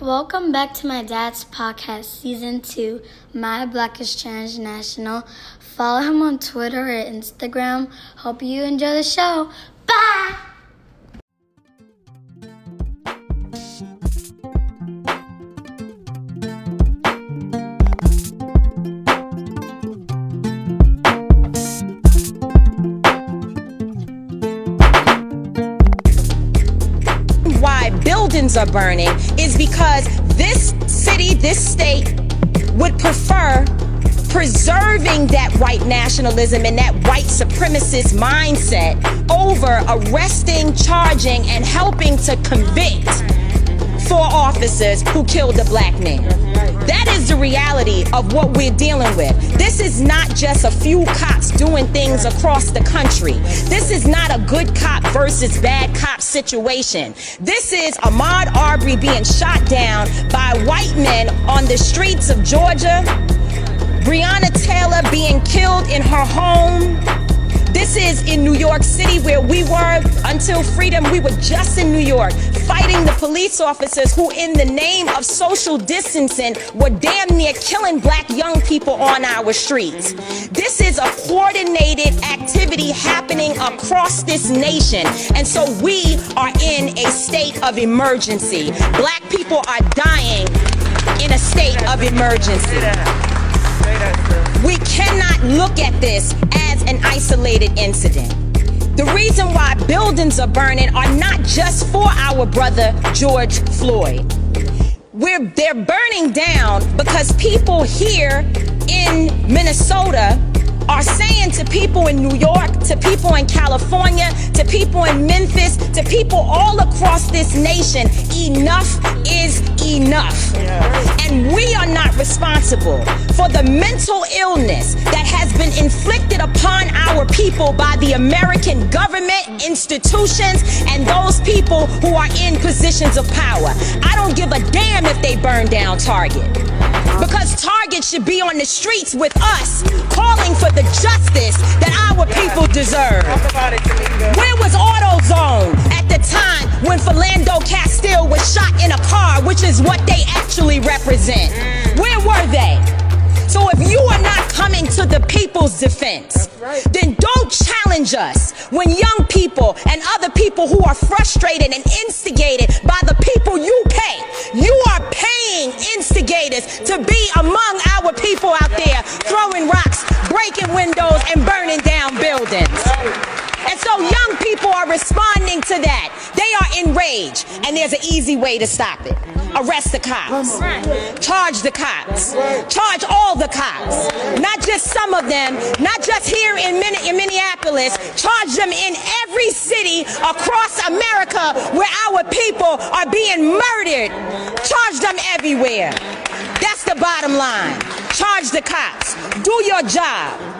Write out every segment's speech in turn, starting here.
Welcome back to my dad's podcast, season two, My Blackish Transnational. Follow him on Twitter or Instagram. Hope you enjoy the show. Bye! why buildings are burning this state would prefer preserving that white nationalism and that white supremacist mindset over arresting, charging, and helping to convict four officers who killed a black man. That is the reality of what we're dealing with. This is not just a few cops doing things across the country. This is not a good cop versus bad cop situation. This is Ahmaud Arbery being shot down by white men on the streets of Georgia. Breonna Taylor being killed in her home. This is in New York City where we were until freedom. We were just in New York fighting the police officers who, in the name of social distancing, were damn near killing black young people on our streets. This is a coordinated activity happening across this nation. And so we are in a state of emergency. Black people are dying in a state of emergency. We cannot look at this as an isolated incident. The reason why buildings are burning are not just for our brother George Floyd. We're, they're burning down because people here in Minnesota are saying to people in New York, to people in California, to people in Memphis, to people all across this nation, enough is enough. And we are not responsible for the mental illness that has been inflicted upon our people by the American government, institutions, and those people who are in positions of power. I don't give a damn if they burn down Target. Because Target should be on the streets with us, calling for the justice that our people deserve. Where was AutoZone at the time when Philando Castile was shot in a car, which is what they actually represent? Where were they? So if you are not coming to the people's defense, then don't challenge us when young people and other people who are frustrated and instigated by the people you pay. You are paying instigators to be among our people out there throwing rocks, breaking windows, and burning down buildings. And so young people are responding to that. Enraged, and there's an easy way to stop it. Arrest the cops. Charge the cops. Charge all the cops. Not just some of them, not just here in, Min- in Minneapolis. Charge them in every city across America where our people are being murdered. Charge them everywhere. That's the bottom line. Charge the cops. Do your job.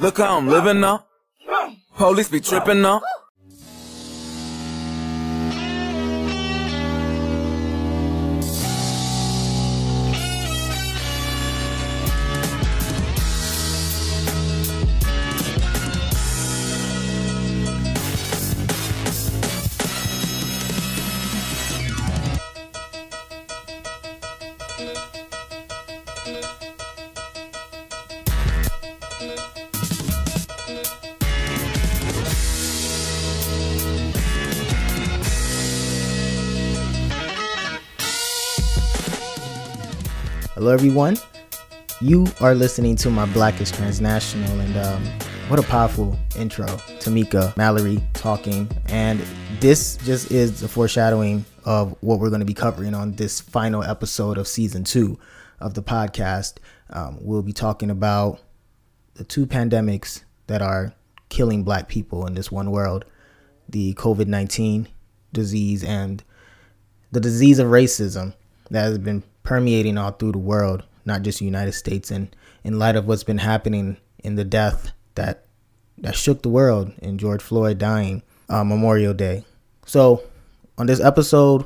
Look how I'm living up. Police be tripping up. Hello, everyone. You are listening to my Blackish Transnational, and um, what a powerful intro. Tamika Mallory talking, and this just is the foreshadowing of what we're going to be covering on this final episode of season two of the podcast. Um, we'll be talking about the two pandemics that are killing Black people in this one world the COVID 19 disease and the disease of racism that has been permeating all through the world, not just the United States. And in light of what's been happening in the death that that shook the world in George Floyd dying uh, Memorial Day. So on this episode,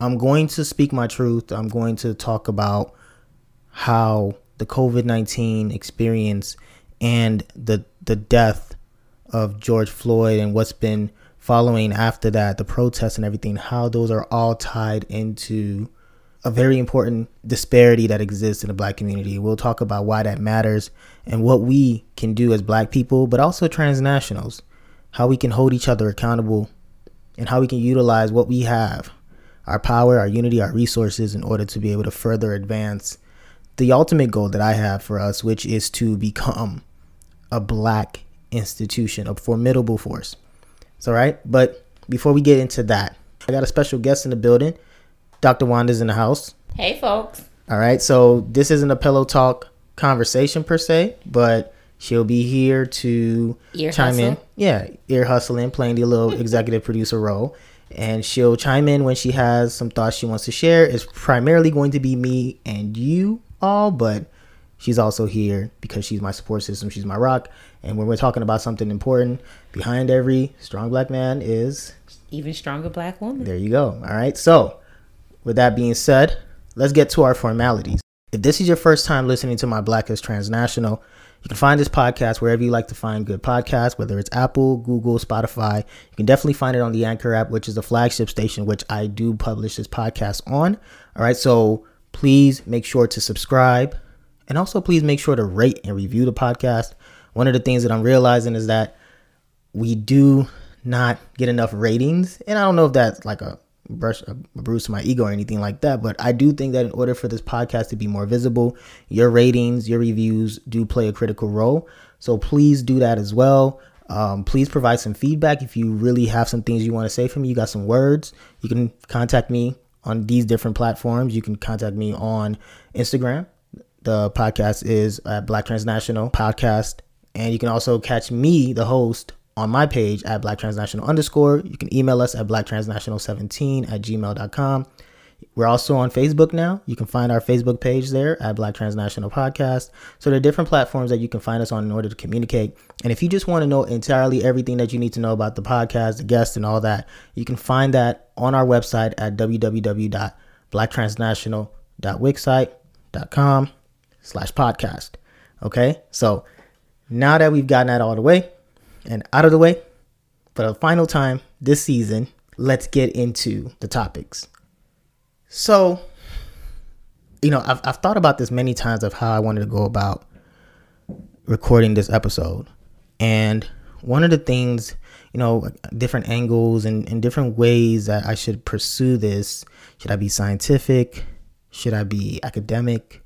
I'm going to speak my truth. I'm going to talk about how the COVID 19 experience and the the death of George Floyd and what's been following after that, the protests and everything, how those are all tied into a very important disparity that exists in the black community. We'll talk about why that matters and what we can do as black people, but also transnationals, how we can hold each other accountable and how we can utilize what we have, our power, our unity, our resources in order to be able to further advance the ultimate goal that I have for us, which is to become a black institution, a formidable force. So, right. But before we get into that, I got a special guest in the building. Dr. Wanda's in the house. Hey, folks. All right. So, this isn't a pillow talk conversation per se, but she'll be here to Ear chime hustle. in. Yeah, ear hustling, playing the little executive producer role. And she'll chime in when she has some thoughts she wants to share. It's primarily going to be me and you all, but she's also here because she's my support system. She's my rock. And when we're talking about something important, behind every strong black man is Even stronger black woman. there you go. All right. So, with that being said, let's get to our formalities. If this is your first time listening to my Black is Transnational, you can find this podcast wherever you like to find good podcasts, whether it's Apple, Google, Spotify. You can definitely find it on the Anchor app, which is the flagship station, which I do publish this podcast on. All right. So, please make sure to subscribe and also please make sure to rate and review the podcast. One of the things that I'm realizing is that we do not get enough ratings and i don't know if that's like a brush a bruise to my ego or anything like that but i do think that in order for this podcast to be more visible your ratings your reviews do play a critical role. So please do that as well. Um, please provide some feedback. If you really have some things you want to say for me you got some words you can contact me on these different platforms. You can contact me on instagram. The podcast is at Black Transnational Podcast. And you can also catch me, the host, on my page at Black Transnational underscore. You can email us at blacktransnational17 at gmail.com. We're also on Facebook now. You can find our Facebook page there at Black Transnational Podcast. So there are different platforms that you can find us on in order to communicate. And if you just want to know entirely everything that you need to know about the podcast, the guests, and all that, you can find that on our website at www.blacktransnational.wixsite.com slash podcast. Okay, so now that we've gotten that all the way and out of the way, for the final time this season, let's get into the topics. So, you know, I've, I've thought about this many times of how I wanted to go about recording this episode. And one of the things, you know, different angles and, and different ways that I should pursue this. Should I be scientific? Should I be academic?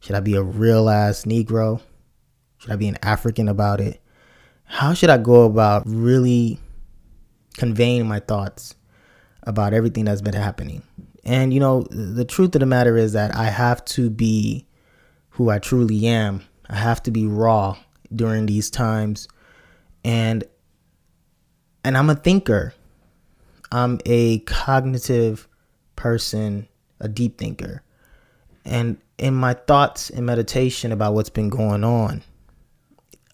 Should I be a real ass Negro? Should I be an African about it? How should I go about really conveying my thoughts about everything that's been happening? And you know, the truth of the matter is that I have to be who I truly am. I have to be raw during these times. And and I'm a thinker. I'm a cognitive person, a deep thinker. And in my thoughts and meditation about what's been going on,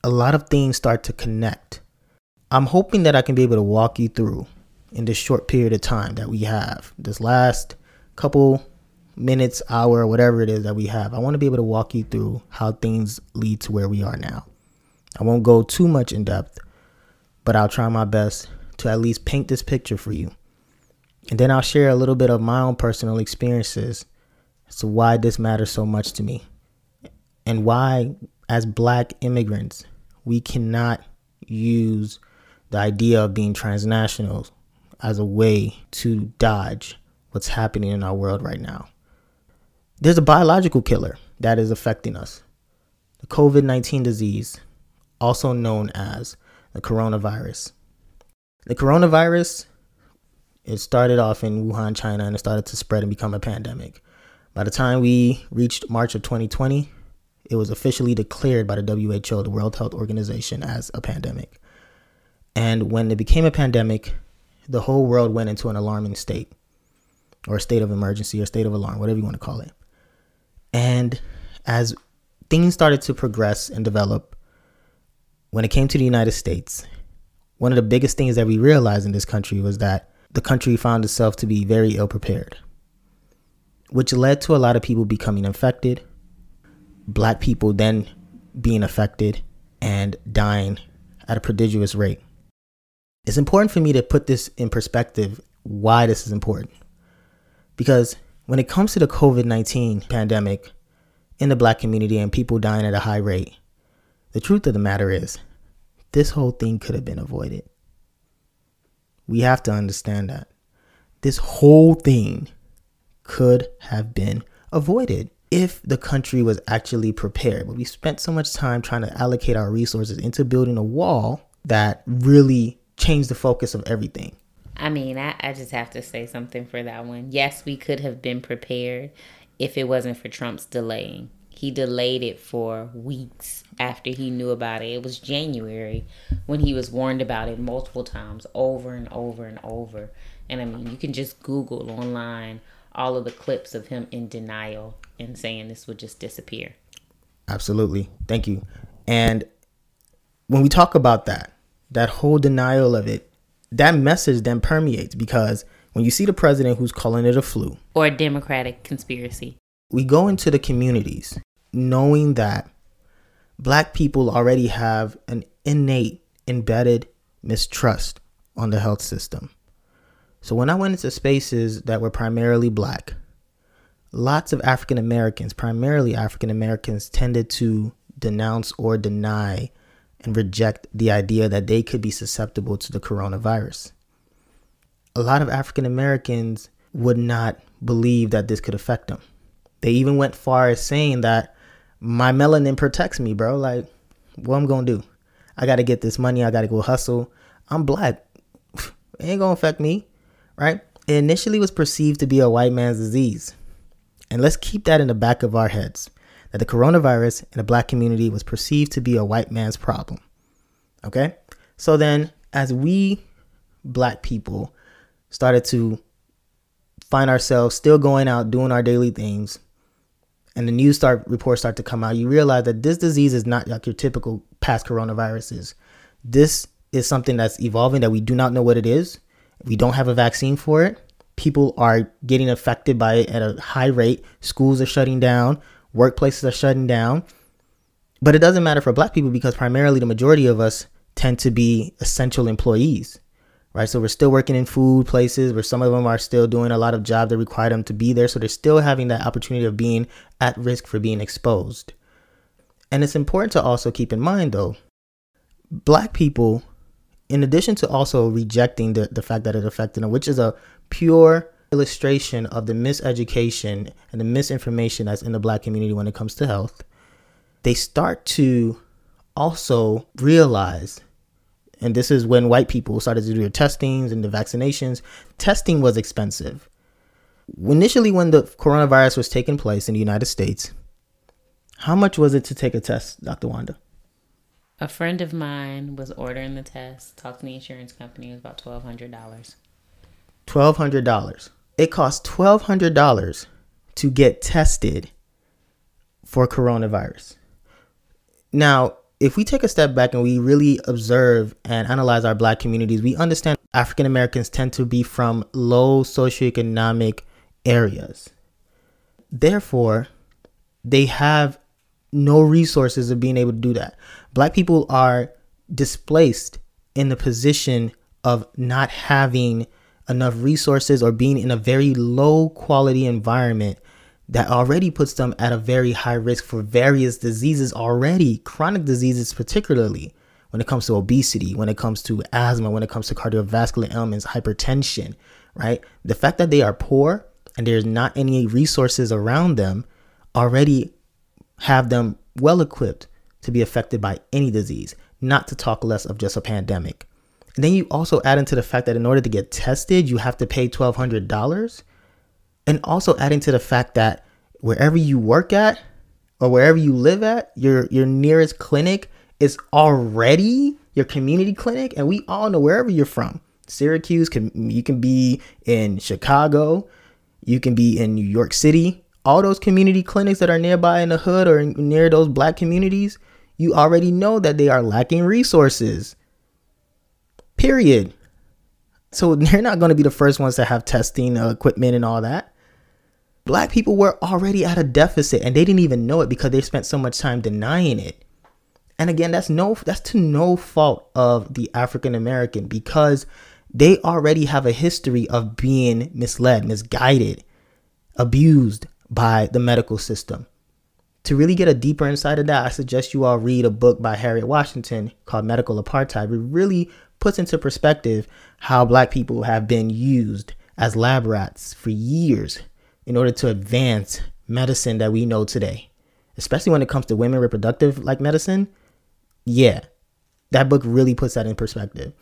a lot of things start to connect. I'm hoping that I can be able to walk you through in this short period of time that we have, this last couple minutes, hour, whatever it is that we have. I want to be able to walk you through how things lead to where we are now. I won't go too much in depth, but I'll try my best to at least paint this picture for you. And then I'll share a little bit of my own personal experiences as to why this matters so much to me and why, as black immigrants, we cannot use the idea of being transnational as a way to dodge what's happening in our world right now. There's a biological killer that is affecting us the COVID 19 disease, also known as the coronavirus. The coronavirus, it started off in Wuhan, China, and it started to spread and become a pandemic. By the time we reached March of 2020, it was officially declared by the WHO, the World Health Organization, as a pandemic. And when it became a pandemic, the whole world went into an alarming state, or a state of emergency, or state of alarm, whatever you want to call it. And as things started to progress and develop, when it came to the United States, one of the biggest things that we realized in this country was that the country found itself to be very ill prepared, which led to a lot of people becoming infected, black people then being affected and dying at a prodigious rate. It's important for me to put this in perspective why this is important. Because when it comes to the COVID 19 pandemic in the black community and people dying at a high rate, the truth of the matter is this whole thing could have been avoided. We have to understand that. This whole thing could have been avoided if the country was actually prepared. But we spent so much time trying to allocate our resources into building a wall that really changed the focus of everything. I mean, I, I just have to say something for that one. Yes, we could have been prepared if it wasn't for Trump's delaying. He delayed it for weeks after he knew about it. It was January when he was warned about it multiple times, over and over and over. And I mean, you can just Google online all of the clips of him in denial and saying this would just disappear. Absolutely. Thank you. And when we talk about that, that whole denial of it, that message then permeates because when you see the president who's calling it a flu or a democratic conspiracy, we go into the communities knowing that black people already have an innate embedded mistrust on the health system. So when I went into spaces that were primarily black, lots of African Americans, primarily African Americans, tended to denounce or deny and reject the idea that they could be susceptible to the coronavirus. A lot of African Americans would not believe that this could affect them. They even went far as saying that my melanin protects me, bro. Like, what I'm gonna do? I gotta get this money. I gotta go hustle. I'm black. it ain't gonna affect me, right? It initially was perceived to be a white man's disease. And let's keep that in the back of our heads that the coronavirus in the black community was perceived to be a white man's problem. Okay? So then, as we black people started to find ourselves still going out doing our daily things, and the news start reports start to come out, you realize that this disease is not like your typical past coronaviruses. This is something that's evolving that we do not know what it is. We don't have a vaccine for it. People are getting affected by it at a high rate. Schools are shutting down workplaces are shutting down. But it doesn't matter for black people because primarily the majority of us tend to be essential employees, right? So we're still working in food places where some of them are still doing a lot of jobs that require them to be there. So they're still having that opportunity of being at risk for being exposed. And it's important to also keep in mind, though, black people, in addition to also rejecting the, the fact that it affected them, which is a pure illustration of the miseducation and the misinformation that's in the black community when it comes to health, they start to also realize, and this is when white people started to do their testings and the vaccinations, testing was expensive. Initially, when the coronavirus was taking place in the United States, how much was it to take a test, Dr. Wanda? A friend of mine was ordering the test, talked to the insurance company, it was about $1,200. $1,200 it costs $1,200 to get tested for coronavirus. Now, if we take a step back and we really observe and analyze our black communities, we understand African Americans tend to be from low socioeconomic areas. Therefore, they have no resources of being able to do that. Black people are displaced in the position of not having enough resources or being in a very low quality environment that already puts them at a very high risk for various diseases already, chronic diseases particularly when it comes to obesity, when it comes to asthma, when it comes to cardiovascular ailments, hypertension, right? The fact that they are poor and there's not any resources around them already have them well equipped to be affected by any disease, not to talk less of just a pandemic. And then you also add into the fact that in order to get tested, you have to pay $1,200. And also adding to the fact that wherever you work at or wherever you live at, your, your nearest clinic is already your community clinic. And we all know wherever you're from. Syracuse can you can be in Chicago, you can be in New York City, all those community clinics that are nearby in the hood or near those black communities, you already know that they are lacking resources. Period. So they're not going to be the first ones to have testing uh, equipment and all that. Black people were already at a deficit and they didn't even know it because they spent so much time denying it. And again, that's no that's to no fault of the African American because they already have a history of being misled, misguided, abused by the medical system. To really get a deeper insight of that, I suggest you all read a book by Harriet Washington called Medical Apartheid. It really puts into perspective how black people have been used as lab rats for years in order to advance medicine that we know today. Especially when it comes to women reproductive like medicine, yeah, that book really puts that in perspective.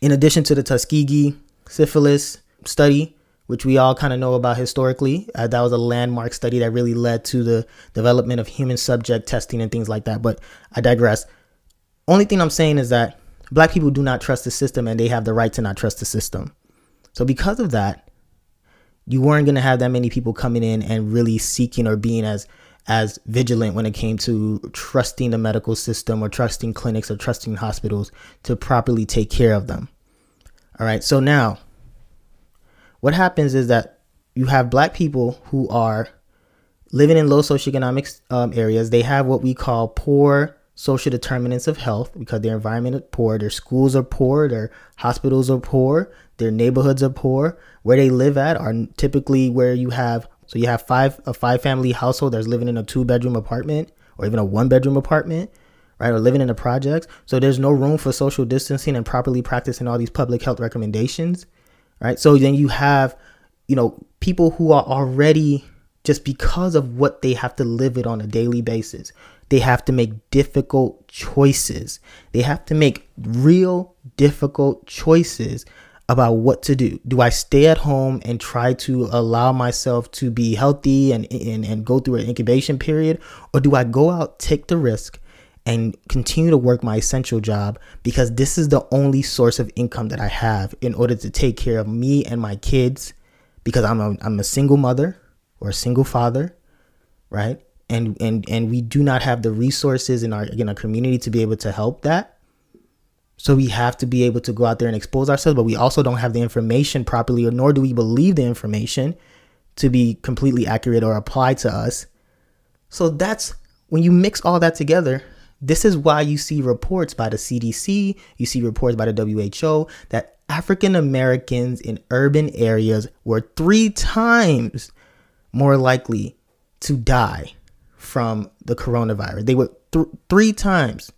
In addition to the Tuskegee syphilis study, which we all kind of know about historically, uh, that was a landmark study that really led to the development of human subject testing and things like that. But I digress. Only thing I'm saying is that black people do not trust the system and they have the right to not trust the system. So, because of that, you weren't going to have that many people coming in and really seeking or being as as vigilant when it came to trusting the medical system or trusting clinics or trusting hospitals to properly take care of them. All right. So now what happens is that you have black people who are living in low socioeconomic um, areas. They have what we call poor social determinants of health because their environment is poor, their schools are poor, their hospitals are poor, their neighborhoods are poor. Where they live at are typically where you have so you have five a five family household that's living in a two bedroom apartment or even a one bedroom apartment, right? Or living in a project. So there's no room for social distancing and properly practicing all these public health recommendations, right? So then you have, you know, people who are already just because of what they have to live it on a daily basis. They have to make difficult choices. They have to make real difficult choices about what to do. Do I stay at home and try to allow myself to be healthy and, and, and go through an incubation period? Or do I go out, take the risk, and continue to work my essential job because this is the only source of income that I have in order to take care of me and my kids because I'm a, I'm a single mother or a single father, right? And, and and we do not have the resources in our in our community to be able to help that so we have to be able to go out there and expose ourselves, but we also don't have the information properly, or nor do we believe the information to be completely accurate or applied to us. So that's when you mix all that together. This is why you see reports by the CDC, you see reports by the WHO that African Americans in urban areas were three times more likely to die from the coronavirus. They were th- three times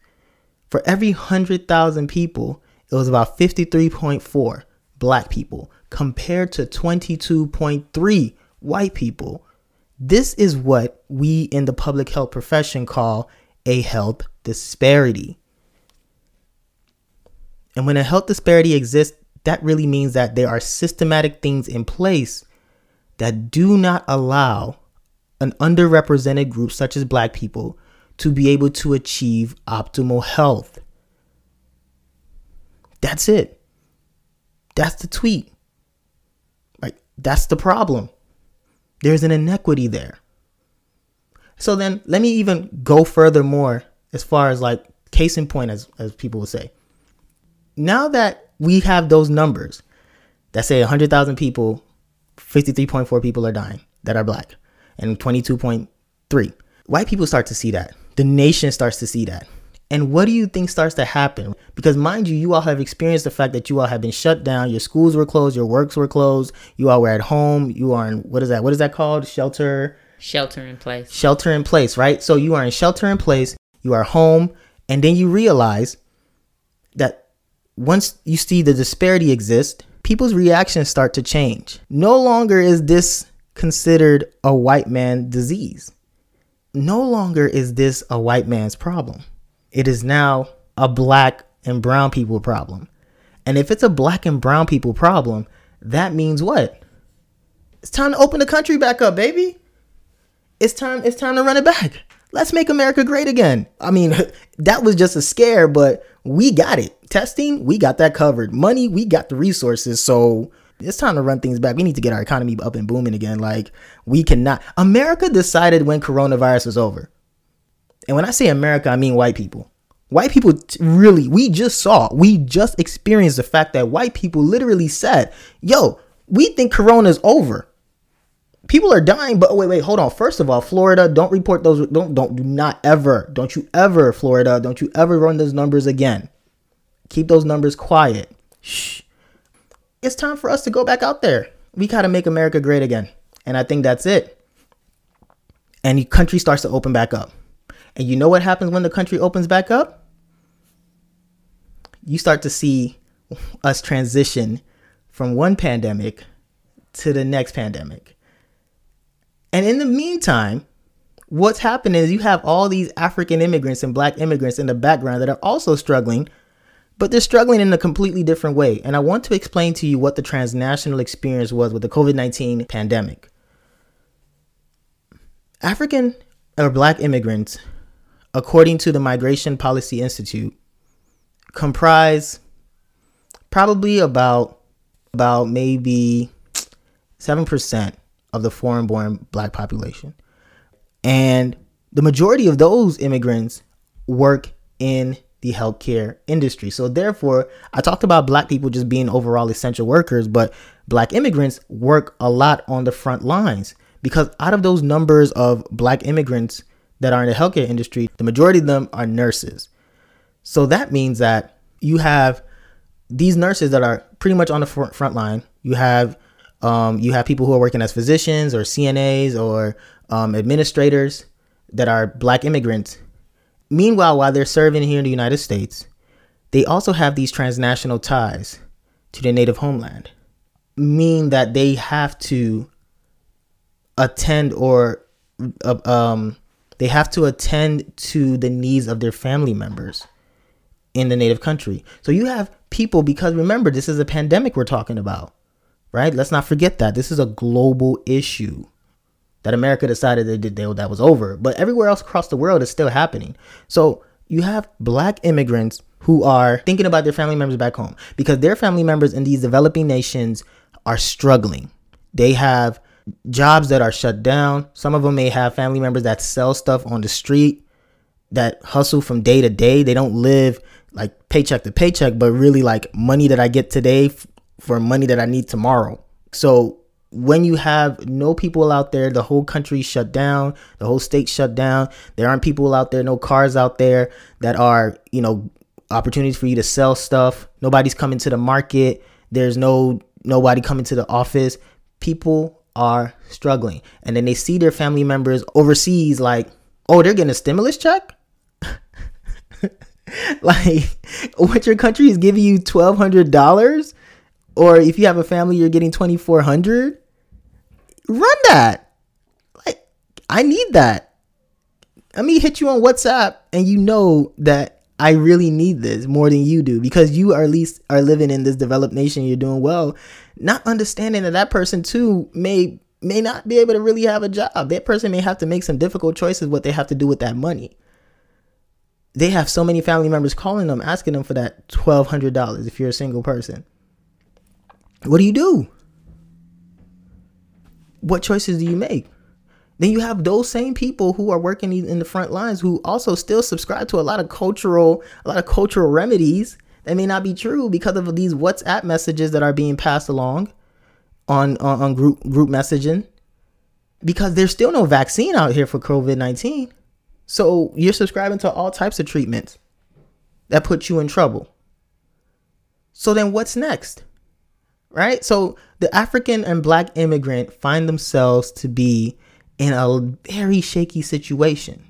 for every 100,000 people, it was about 53.4 black people compared to 22.3 white people. This is what we in the public health profession call a health disparity. And when a health disparity exists, that really means that there are systematic things in place that do not allow an underrepresented group such as black people to be able to achieve optimal health. That's it. That's the tweet. Like that's the problem. There's an inequity there. So then let me even go further more as far as like case in point as as people would say. Now that we have those numbers that say 100,000 people, 53.4 people are dying that are black and 22.3. White people start to see that the nation starts to see that. And what do you think starts to happen? Because mind you, you all have experienced the fact that you all have been shut down. Your schools were closed, your works were closed. You all were at home. You are in what is that? What is that called? Shelter. Shelter in place. Shelter in place, right? So you are in shelter in place. You are home, and then you realize that once you see the disparity exist, people's reactions start to change. No longer is this considered a white man disease no longer is this a white man's problem. It is now a black and brown people problem. And if it's a black and brown people problem, that means what? It's time to open the country back up, baby. It's time it's time to run it back. Let's make America great again. I mean, that was just a scare, but we got it. Testing, we got that covered. Money, we got the resources. So it's time to run things back. We need to get our economy up and booming again. Like we cannot. America decided when coronavirus was over. And when I say America, I mean white people. White people t- really, we just saw, we just experienced the fact that white people literally said, yo, we think corona's over. People are dying, but wait, wait, hold on. First of all, Florida, don't report those. Don't, don't, do not ever, don't you ever, Florida, don't you ever run those numbers again. Keep those numbers quiet. Shh. It's time for us to go back out there. We got to make America great again. And I think that's it. And the country starts to open back up. And you know what happens when the country opens back up? You start to see us transition from one pandemic to the next pandemic. And in the meantime, what's happening is you have all these African immigrants and black immigrants in the background that are also struggling, but they're struggling in a completely different way. And I want to explain to you what the transnational experience was with the COVID 19 pandemic. African or black immigrants according to the Migration Policy Institute, comprise probably about about maybe 7% of the foreign-born black population. And the majority of those immigrants work in the healthcare industry. So therefore, I talked about black people just being overall essential workers, but black immigrants work a lot on the front lines because out of those numbers of black immigrants that are in the healthcare industry, the majority of them are nurses. So that means that you have these nurses that are pretty much on the front, line. You have um, you have people who are working as physicians or CNAs or um, administrators that are black immigrants. Meanwhile, while they're serving here in the United States, they also have these transnational ties to their native homeland, mean that they have to attend or uh, um, they have to attend to the needs of their family members in the native country. So you have people, because remember, this is a pandemic we're talking about, right? Let's not forget that. This is a global issue that America decided they did that was over, but everywhere else across the world is still happening. So you have black immigrants who are thinking about their family members back home because their family members in these developing nations are struggling. They have jobs that are shut down. Some of them may have family members that sell stuff on the street that hustle from day to day. They don't live like paycheck to paycheck, but really like money that I get today f- for money that I need tomorrow. So when you have no people out there, the whole country shut down, the whole state shut down, there aren't people out there, no cars out there that are, you know, opportunities for you to sell stuff. Nobody's coming to the market. There's no nobody coming to the office. People are struggling. And then they see their family members overseas like, oh, they're getting a stimulus check? like what your country is giving you $1200 or if you have a family you're getting 2400 run that like i need that let me hit you on whatsapp and you know that i really need this more than you do because you are at least are living in this developed nation you're doing well not understanding that that person too may may not be able to really have a job. That person may have to make some difficult choices what they have to do with that money. They have so many family members calling them asking them for that $1200 if you're a single person. What do you do? What choices do you make? Then you have those same people who are working in the front lines who also still subscribe to a lot of cultural a lot of cultural remedies that may not be true because of these WhatsApp messages that are being passed along on, on, on group group messaging because there's still no vaccine out here for COVID-19. So you're subscribing to all types of treatments that put you in trouble. So then what's next? Right? So the African and black immigrant find themselves to be in a very shaky situation.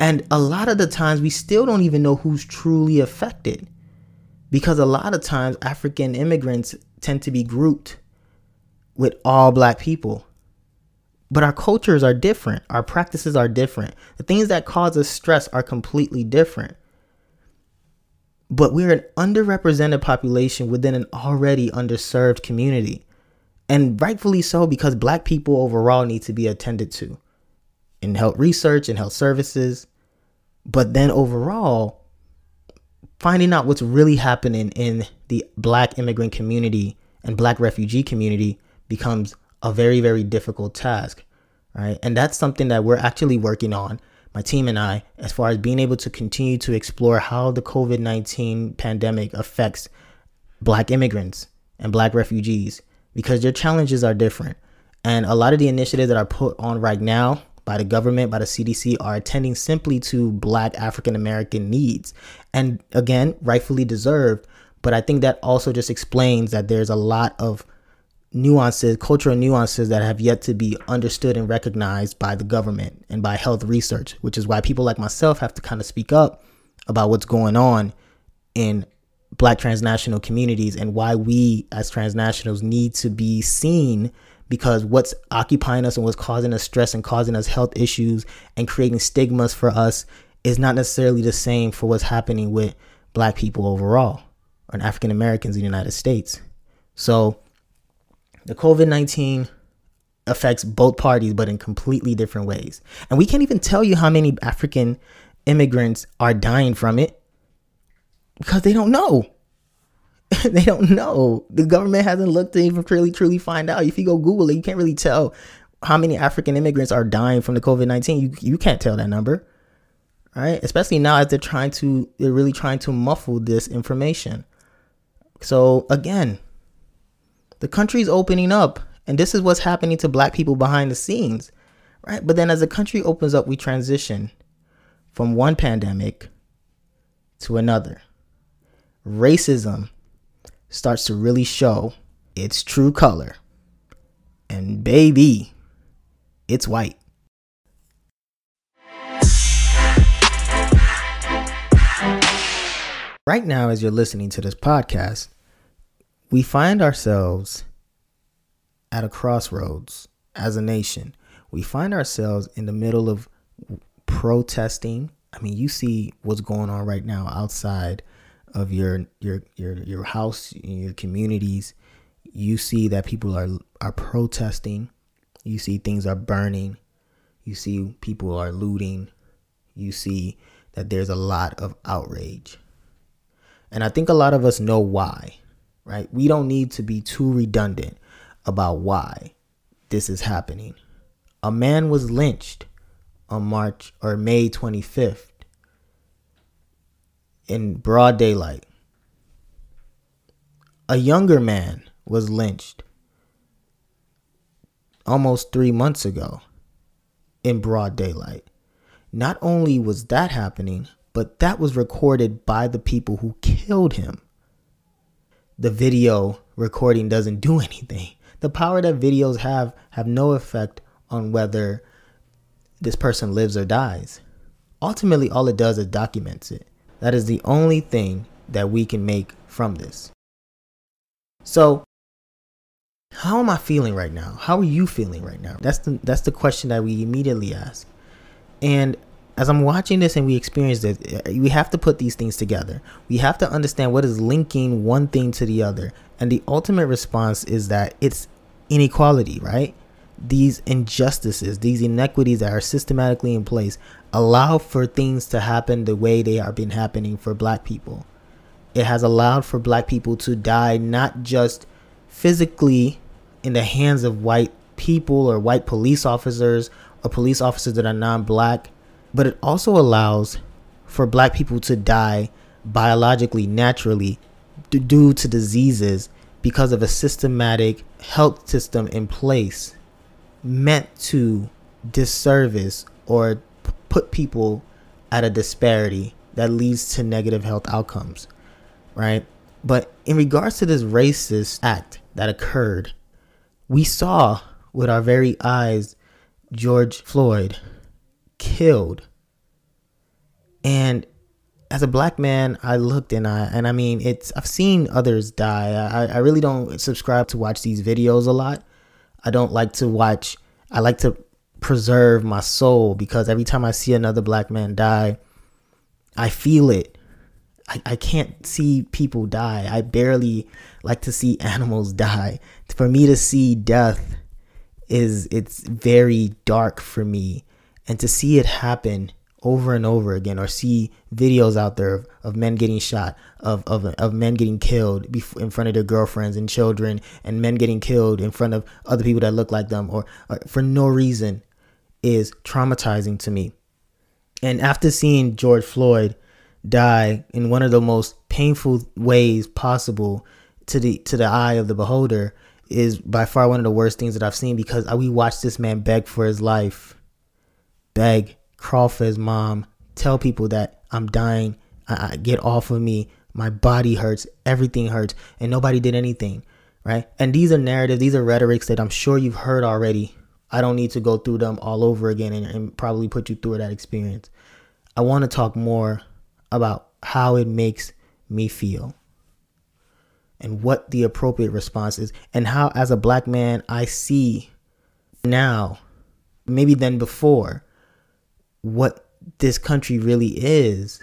And a lot of the times we still don't even know who's truly affected because a lot of times African immigrants tend to be grouped with all black people. But our cultures are different. Our practices are different. The things that cause us stress are completely different. But we're an underrepresented population within an already underserved community. And rightfully so, because black people overall need to be attended to in health research and health services. But then overall, finding out what's really happening in the black immigrant community and black refugee community becomes a very, very difficult task, right? And that's something that we're actually working on, my team and I, as far as being able to continue to explore how the COVID 19 pandemic affects black immigrants and black refugees because their challenges are different. And a lot of the initiatives that are put on right now by the government, by the CDC, are attending simply to Black African American needs. And again, rightfully deserved. But I think that also just explains that there's a lot of nuances, cultural nuances that have yet to be understood and recognized by the government and by health research, which is why people like myself have to kind of speak up about what's going on in black transnational communities and why we as transnationals need to be seen because what's occupying us and what's causing us stress and causing us health issues and creating stigmas for us is not necessarily the same for what's happening with black people overall or African Americans in the United States. So the COVID 19 affects both parties, but in completely different ways. And we can't even tell you how many African immigrants are dying from it because they don't know. they don't know. The government hasn't looked to even really truly find out. If you go Google it, you can't really tell how many African immigrants are dying from the COVID nineteen. You you can't tell that number, right? Especially now as they're trying to they're really trying to muffle this information. So again, the country's opening up, and this is what's happening to Black people behind the scenes, right? But then as the country opens up, we transition from one pandemic to another. Racism starts to really show its true color. And baby, it's white. Right now, as you're listening to this podcast, we find ourselves at a crossroads as a nation. We find ourselves in the middle of protesting. I mean, you see what's going on right now outside of your your your your house, your communities, you see that people are are protesting. You see things are burning. You see people are looting. You see that there's a lot of outrage. And I think a lot of us know why, right? We don't need to be too redundant about why this is happening. A man was lynched on March or May 25th in broad daylight. A younger man was lynched almost three months ago in broad daylight. Not only was that happening, but that was recorded by the people who killed him. The video recording doesn't do anything. The power that videos have have no effect on whether this person lives or dies. Ultimately, all it does is documents it. That is the only thing that we can make from this. So, how am I feeling right now? How are you feeling right now? That's the that's the question that we immediately ask. And as I'm watching this and we experience it, eh, we have to put these things together. We have to understand what is linking one thing to the other. And the ultimate response is that it's inequality, right? These injustices, these inequities that are systematically in place allow for things to happen the way they have been happening for black people. It has allowed for black people to die not just physically in the hands of white people or white police officers or police officers that are non black, but it also allows for black people to die biologically, naturally, due to diseases because of a systematic health system in place meant to disservice or put people at a disparity that leads to negative health outcomes, right? But in regards to this racist act that occurred, we saw with our very eyes George Floyd killed. And as a black man, I looked and I and I mean it's I've seen others die. I, I really don't subscribe to watch these videos a lot. I don't like to watch I like to preserve my soul because every time I see another black man die, I feel it. I, I can't see people die. I barely like to see animals die. For me to see death is it's very dark for me. And to see it happen over and over again or see videos out there of, of men getting shot of, of, of men getting killed in front of their girlfriends and children and men getting killed in front of other people that look like them or, or for no reason is traumatizing to me. And after seeing george floyd die in one of the most painful ways possible to the to the eye of the beholder is by far one of the worst things that I've seen because we watched this man beg for his life, beg, crawl for his mom, tell people that I'm dying, I, I get off of me, my body hurts, everything hurts, and nobody did anything, right? And these are narratives, these are rhetorics that I'm sure you've heard already. I don't need to go through them all over again and, and probably put you through that experience. I want to talk more about how it makes me feel and what the appropriate response is and how as a black man I see now maybe than before what this country really is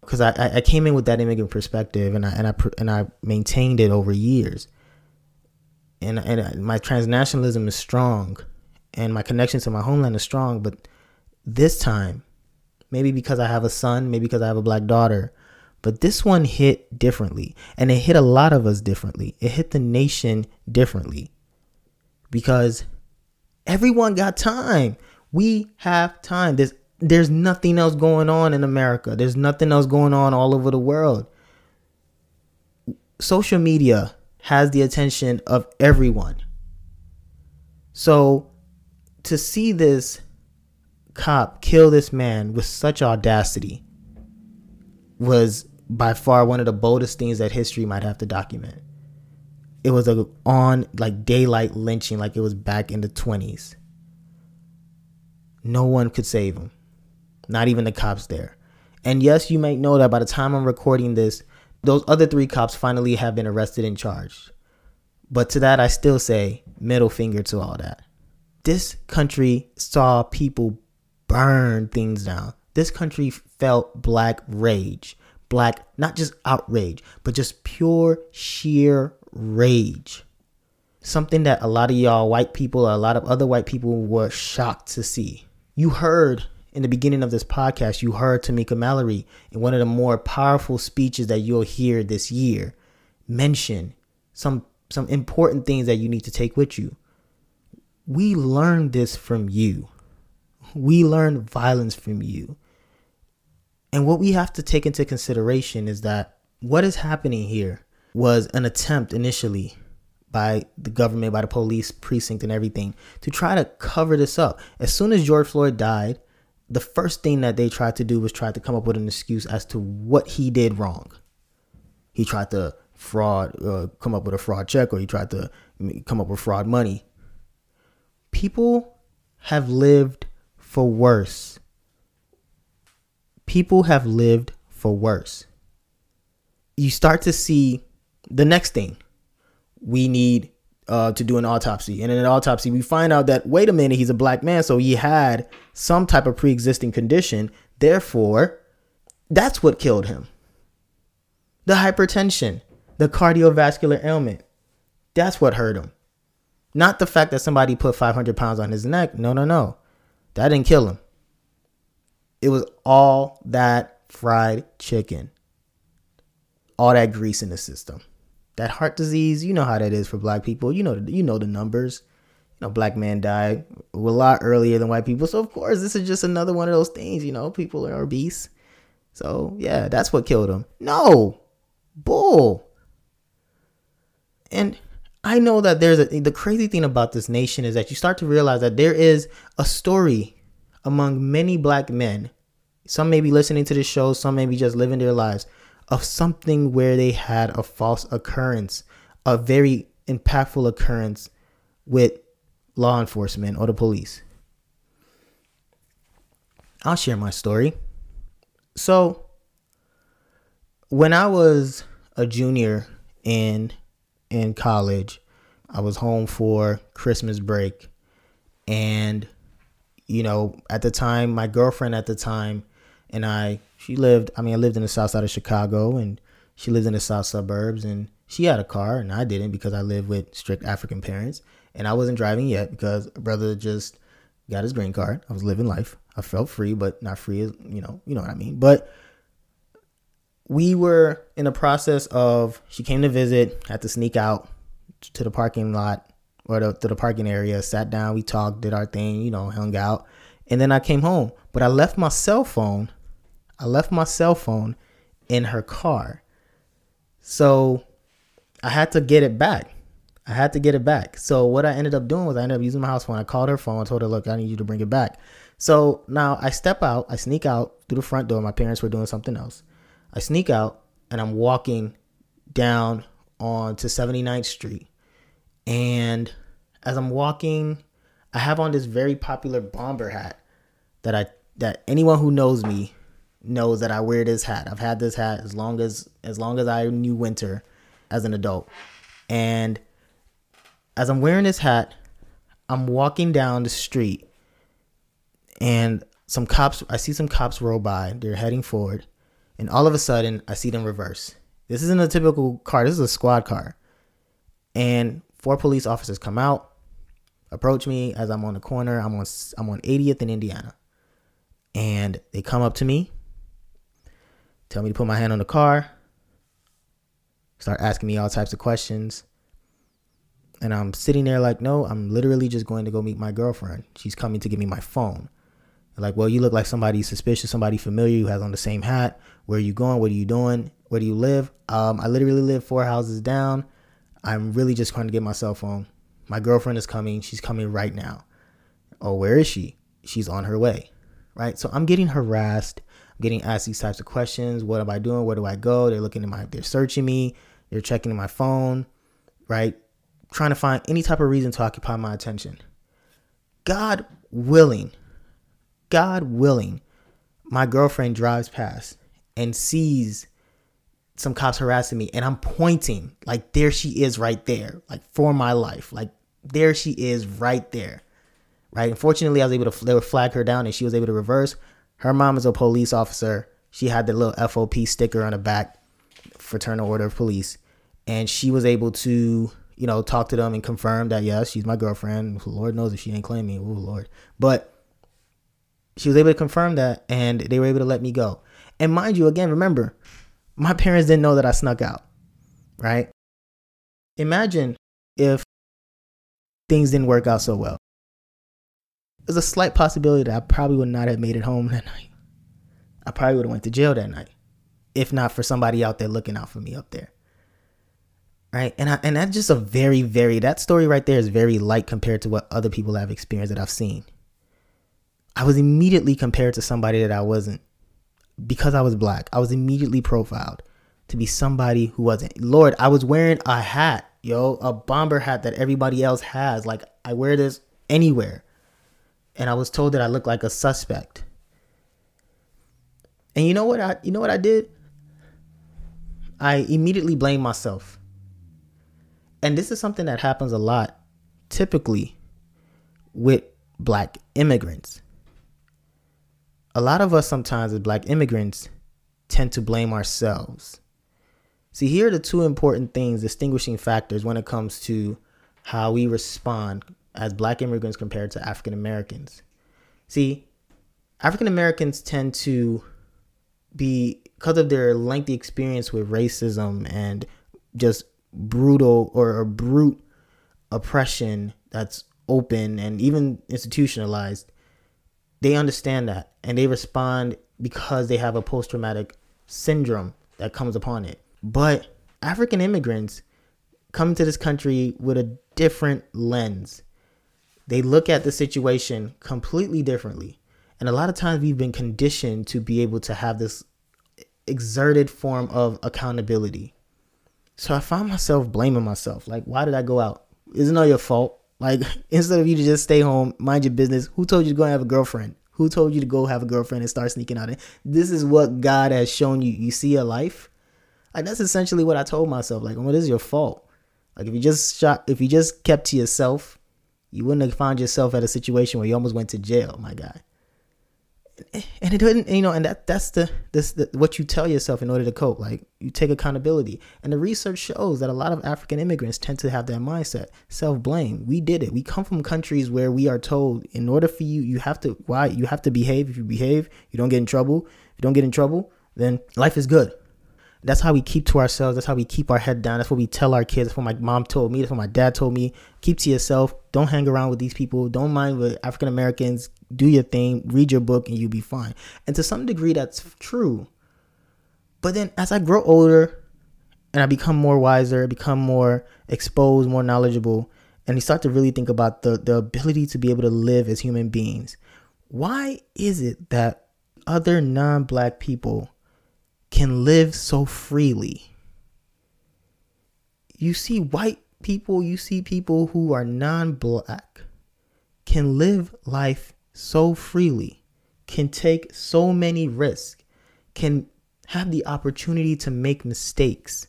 because I, I came in with that immigrant perspective and I and I and I maintained it over years and and my transnationalism is strong and my connection to my homeland is strong but this time maybe because I have a son maybe because I have a black daughter but this one hit differently. And it hit a lot of us differently. It hit the nation differently. Because everyone got time. We have time. There's there's nothing else going on in America. There's nothing else going on all over the world. Social media has the attention of everyone. So to see this cop kill this man with such audacity was by far one of the boldest things that history might have to document. It was a on like daylight lynching, like it was back in the twenties. No one could save him, not even the cops there. And yes, you might know that by the time I'm recording this, those other three cops finally have been arrested and charged. But to that, I still say middle finger to all that. This country saw people burn things down. This country felt black rage black, not just outrage, but just pure, sheer rage. Something that a lot of y'all white people, a lot of other white people were shocked to see. You heard in the beginning of this podcast, you heard Tamika Mallory in one of the more powerful speeches that you'll hear this year mention some some important things that you need to take with you. We learned this from you. We learned violence from you. And what we have to take into consideration is that what is happening here was an attempt initially by the government, by the police precinct, and everything to try to cover this up. As soon as George Floyd died, the first thing that they tried to do was try to come up with an excuse as to what he did wrong. He tried to fraud, uh, come up with a fraud check, or he tried to come up with fraud money. People have lived for worse people have lived for worse. You start to see the next thing. We need uh, to do an autopsy. And in an autopsy, we find out that, wait a minute, he's a black man. So he had some type of pre existing condition. Therefore, that's what killed him. The hypertension, the cardiovascular ailment. That's what hurt him. Not the fact that somebody put 500 pounds on his neck. No, no, no. That didn't kill him. It was all that fried chicken, all that grease in the system. That heart disease, you know how that is for black people. You know, you know the numbers. You know, black men die a lot earlier than white people. So of course, this is just another one of those things. You know, people are obese. So yeah, that's what killed him. No, bull. And I know that there's a, the crazy thing about this nation is that you start to realize that there is a story among many black men some may be listening to this show, some may be just living their lives of something where they had a false occurrence, a very impactful occurrence with law enforcement or the police. I'll share my story. So, when I was a junior in in college, I was home for Christmas break and you know, at the time my girlfriend at the time and I she lived I mean I lived in the south side of Chicago and she lived in the south suburbs and she had a car and I didn't because I live with strict African parents and I wasn't driving yet because brother just got his green card. I was living life. I felt free, but not free, as, you know, you know what I mean. But we were in the process of she came to visit, had to sneak out to the parking lot or the, to the parking area, sat down, we talked, did our thing, you know, hung out. And then I came home, but I left my cell phone. I left my cell phone in her car. So I had to get it back. I had to get it back. So what I ended up doing was I ended up using my house phone. I called her phone, I told her, look, I need you to bring it back. So now I step out, I sneak out through the front door. My parents were doing something else. I sneak out and I'm walking down on to 79th Street. And as I'm walking, I have on this very popular bomber hat that I that anyone who knows me knows that I wear this hat. I've had this hat as long as as long as I knew winter as an adult. And as I'm wearing this hat, I'm walking down the street and some cops I see some cops roll by. They're heading forward and all of a sudden I see them reverse. This isn't a typical car. This is a squad car. And four police officers come out, approach me as I'm on the corner. I'm on I'm on 80th in Indiana. And they come up to me, tell me to put my hand on the car, start asking me all types of questions. And I'm sitting there like, no, I'm literally just going to go meet my girlfriend. She's coming to give me my phone. like, well, you look like somebody suspicious, somebody familiar who has on the same hat. Where are you going? What are you doing? Where do you live? Um, I literally live four houses down. I'm really just trying to get my cell phone. My girlfriend is coming. She's coming right now. Oh, where is she? She's on her way. Right. So I'm getting harassed. Getting asked these types of questions. What am I doing? Where do I go? They're looking at my, they're searching me. They're checking my phone. Right. Trying to find any type of reason to occupy my attention. God willing, God willing, my girlfriend drives past and sees some cops harassing me and I'm pointing like there she is right there, like for my life. Like there she is right there. Right. Unfortunately, I was able to they would flag her down and she was able to reverse. Her mom is a police officer. She had the little FOP sticker on the back, Fraternal Order of Police, and she was able to, you know, talk to them and confirm that yes, she's my girlfriend. Lord knows if she ain't claiming. Oh Lord. But she was able to confirm that and they were able to let me go. And mind you, again, remember, my parents didn't know that I snuck out, right? Imagine if things didn't work out so well. There's a slight possibility that I probably would not have made it home that night. I probably would have went to jail that night, if not for somebody out there looking out for me up there. Right, and I, and that's just a very, very that story right there is very light compared to what other people have experienced that I've seen. I was immediately compared to somebody that I wasn't because I was black, I was immediately profiled to be somebody who wasn't. Lord, I was wearing a hat, yo, a bomber hat that everybody else has. Like I wear this anywhere. And I was told that I looked like a suspect. And you know what I you know what I did? I immediately blamed myself. And this is something that happens a lot typically with black immigrants a lot of us sometimes as black immigrants tend to blame ourselves. See, here are the two important things, distinguishing factors when it comes to how we respond as black immigrants compared to African Americans. See, African Americans tend to be, because of their lengthy experience with racism and just brutal or, or brute oppression that's open and even institutionalized, they understand that and they respond because they have a post traumatic syndrome that comes upon it. But African immigrants come to this country with a different lens. They look at the situation completely differently. And a lot of times we've been conditioned to be able to have this exerted form of accountability. So I find myself blaming myself. Like, why did I go out? Isn't all your fault? Like instead of you to just stay home, mind your business. Who told you to go and have a girlfriend? Who told you to go have a girlfriend and start sneaking out? This is what God has shown you. You see a life. Like that's essentially what I told myself. Like, what is your fault? Like if you just shot, if you just kept to yourself, you wouldn't have found yourself at a situation where you almost went to jail, my guy. and it didn't you know and that that's the this the, what you tell yourself in order to cope. Like you take accountability. And the research shows that a lot of african immigrants tend to have that mindset self-blame. We did it. We come from countries where we are told in order for you you have to why you have to behave. If you behave you don't get in trouble. If you don't get in trouble then life is good that's how we keep to ourselves. That's how we keep our head down. That's what we tell our kids. That's what my mom told me. That's what my dad told me. Keep to yourself. Don't hang around with these people. Don't mind with African Americans. Do your thing. Read your book, and you'll be fine. And to some degree, that's true. But then, as I grow older, and I become more wiser, become more exposed, more knowledgeable, and you start to really think about the the ability to be able to live as human beings. Why is it that other non-black people can live so freely. You see white people, you see people who are non black can live life so freely, can take so many risks, can have the opportunity to make mistakes,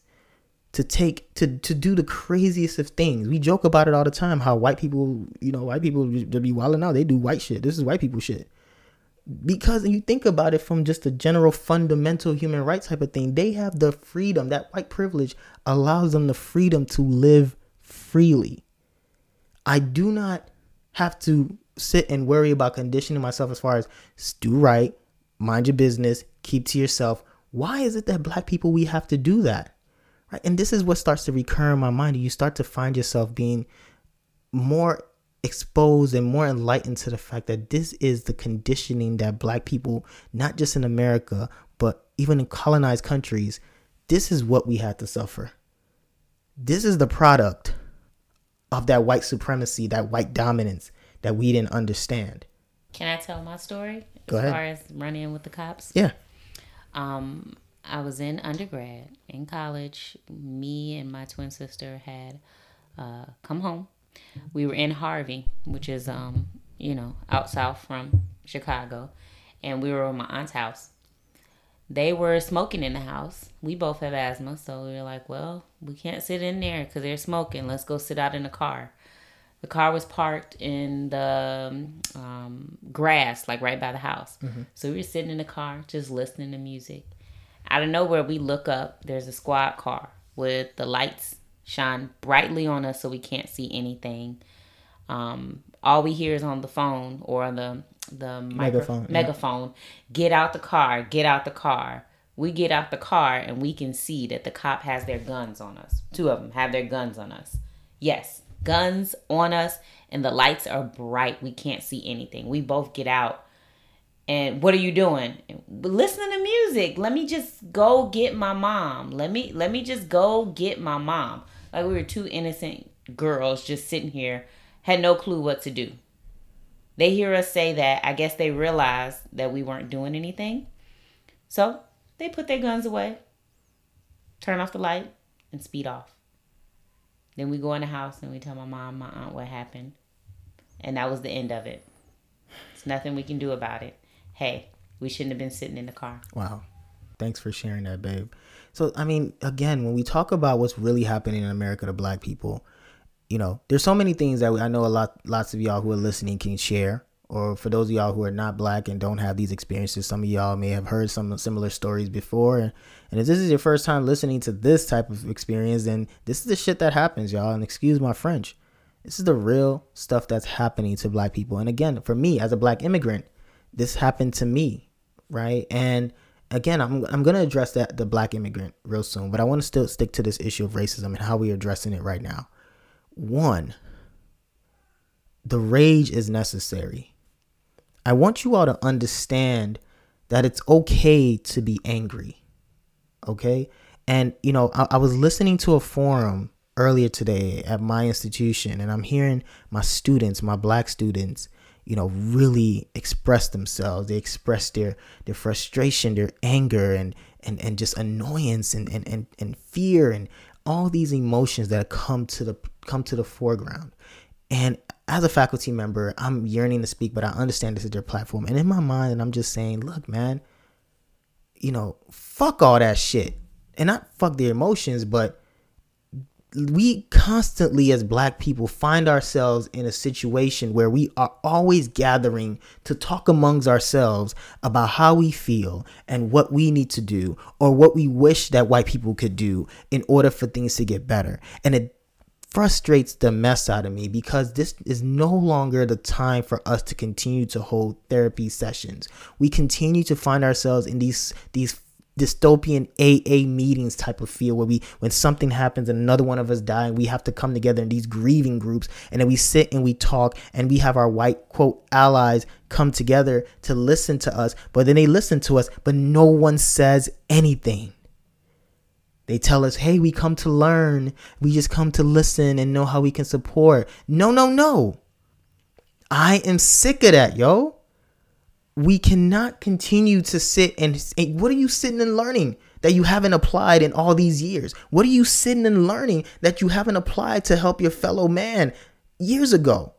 to take to to do the craziest of things. We joke about it all the time how white people, you know, white people be wilding out, they do white shit. This is white people shit because you think about it from just a general fundamental human rights type of thing, they have the freedom, that white privilege allows them the freedom to live freely. I do not have to sit and worry about conditioning myself as far as do right, mind your business, keep to yourself. Why is it that black people we have to do that? Right? And this is what starts to recur in my mind. You start to find yourself being more exposed and more enlightened to the fact that this is the conditioning that black people, not just in America, but even in colonized countries, this is what we had to suffer. This is the product of that white supremacy, that white dominance that we didn't understand. Can I tell my story? Go ahead. As far as running in with the cops? Yeah. Um, I was in undergrad in college. Me and my twin sister had uh, come home we were in Harvey, which is um, you know, out south from Chicago, and we were at my aunt's house. They were smoking in the house. We both have asthma, so we were like, well, we can't sit in there because they're smoking. Let's go sit out in the car. The car was parked in the um, grass, like right by the house. Mm-hmm. So we were sitting in the car, just listening to music. Out of nowhere, we look up. There's a squad car with the lights shine brightly on us so we can't see anything. Um, all we hear is on the phone or the the micro- megaphone. Megaphone. Get out the car. Get out the car. We get out the car and we can see that the cop has their guns on us. Two of them have their guns on us. Yes, guns on us, and the lights are bright. We can't see anything. We both get out. And what are you doing? Listening to music. Let me just go get my mom. Let me let me just go get my mom. Like we were two innocent girls just sitting here, had no clue what to do. They hear us say that. I guess they realized that we weren't doing anything. So they put their guns away, turn off the light, and speed off. Then we go in the house and we tell my mom, my aunt what happened. And that was the end of it. It's nothing we can do about it. Hey, we shouldn't have been sitting in the car. Wow. Thanks for sharing that, babe. So, I mean, again, when we talk about what's really happening in America to black people, you know, there's so many things that I know a lot, lots of y'all who are listening can share. Or for those of y'all who are not black and don't have these experiences, some of y'all may have heard some similar stories before. And if this is your first time listening to this type of experience, then this is the shit that happens, y'all. And excuse my French. This is the real stuff that's happening to black people. And again, for me as a black immigrant, this happened to me, right? And again, I'm I'm gonna address that the black immigrant real soon, but I want to still stick to this issue of racism and how we're addressing it right now. One, the rage is necessary. I want you all to understand that it's okay to be angry. Okay? And you know, I, I was listening to a forum earlier today at my institution, and I'm hearing my students, my black students, you know really express themselves. They express their their frustration their anger and and and just annoyance and and and, and fear and all these emotions that come to the come to the foreground. And as a faculty member i'm yearning to speak but i understand this is their platform. And in my mind and i'm just saying look man you know fuck all that shit. And not fuck their emotions but we constantly as black people find ourselves in a situation where we are always gathering to talk amongst ourselves about how we feel and what we need to do or what we wish that white people could do in order for things to get better and it frustrates the mess out of me because this is no longer the time for us to continue to hold therapy sessions. We continue to find ourselves in these these dystopian AA meetings type of feel where we when something happens and another one of us die and we have to come together in these grieving groups and then we sit and we talk and we have our white quote allies come together to listen to us but then they listen to us but no one says anything they tell us, hey, we come to learn. We just come to listen and know how we can support. No, no, no. I am sick of that, yo. We cannot continue to sit and, and what are you sitting and learning that you haven't applied in all these years? What are you sitting and learning that you haven't applied to help your fellow man years ago?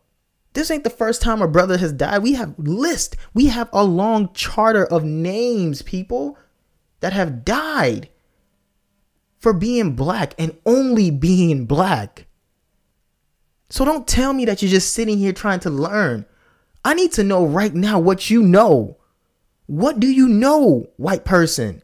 This ain't the first time a brother has died. We have list. We have a long charter of names, people, that have died for being black and only being black. So don't tell me that you're just sitting here trying to learn. I need to know right now what you know. What do you know, white person?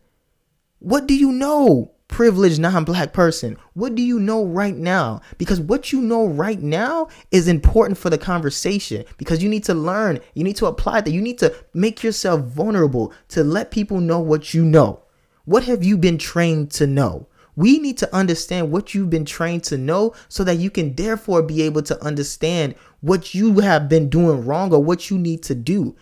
What do you know, privileged non black person? What do you know right now? Because what you know right now is important for the conversation because you need to learn, you need to apply that, you need to make yourself vulnerable to let people know what you know. What have you been trained to know? We need to understand what you've been trained to know so that you can therefore be able to understand what you have been doing wrong or what you need to do.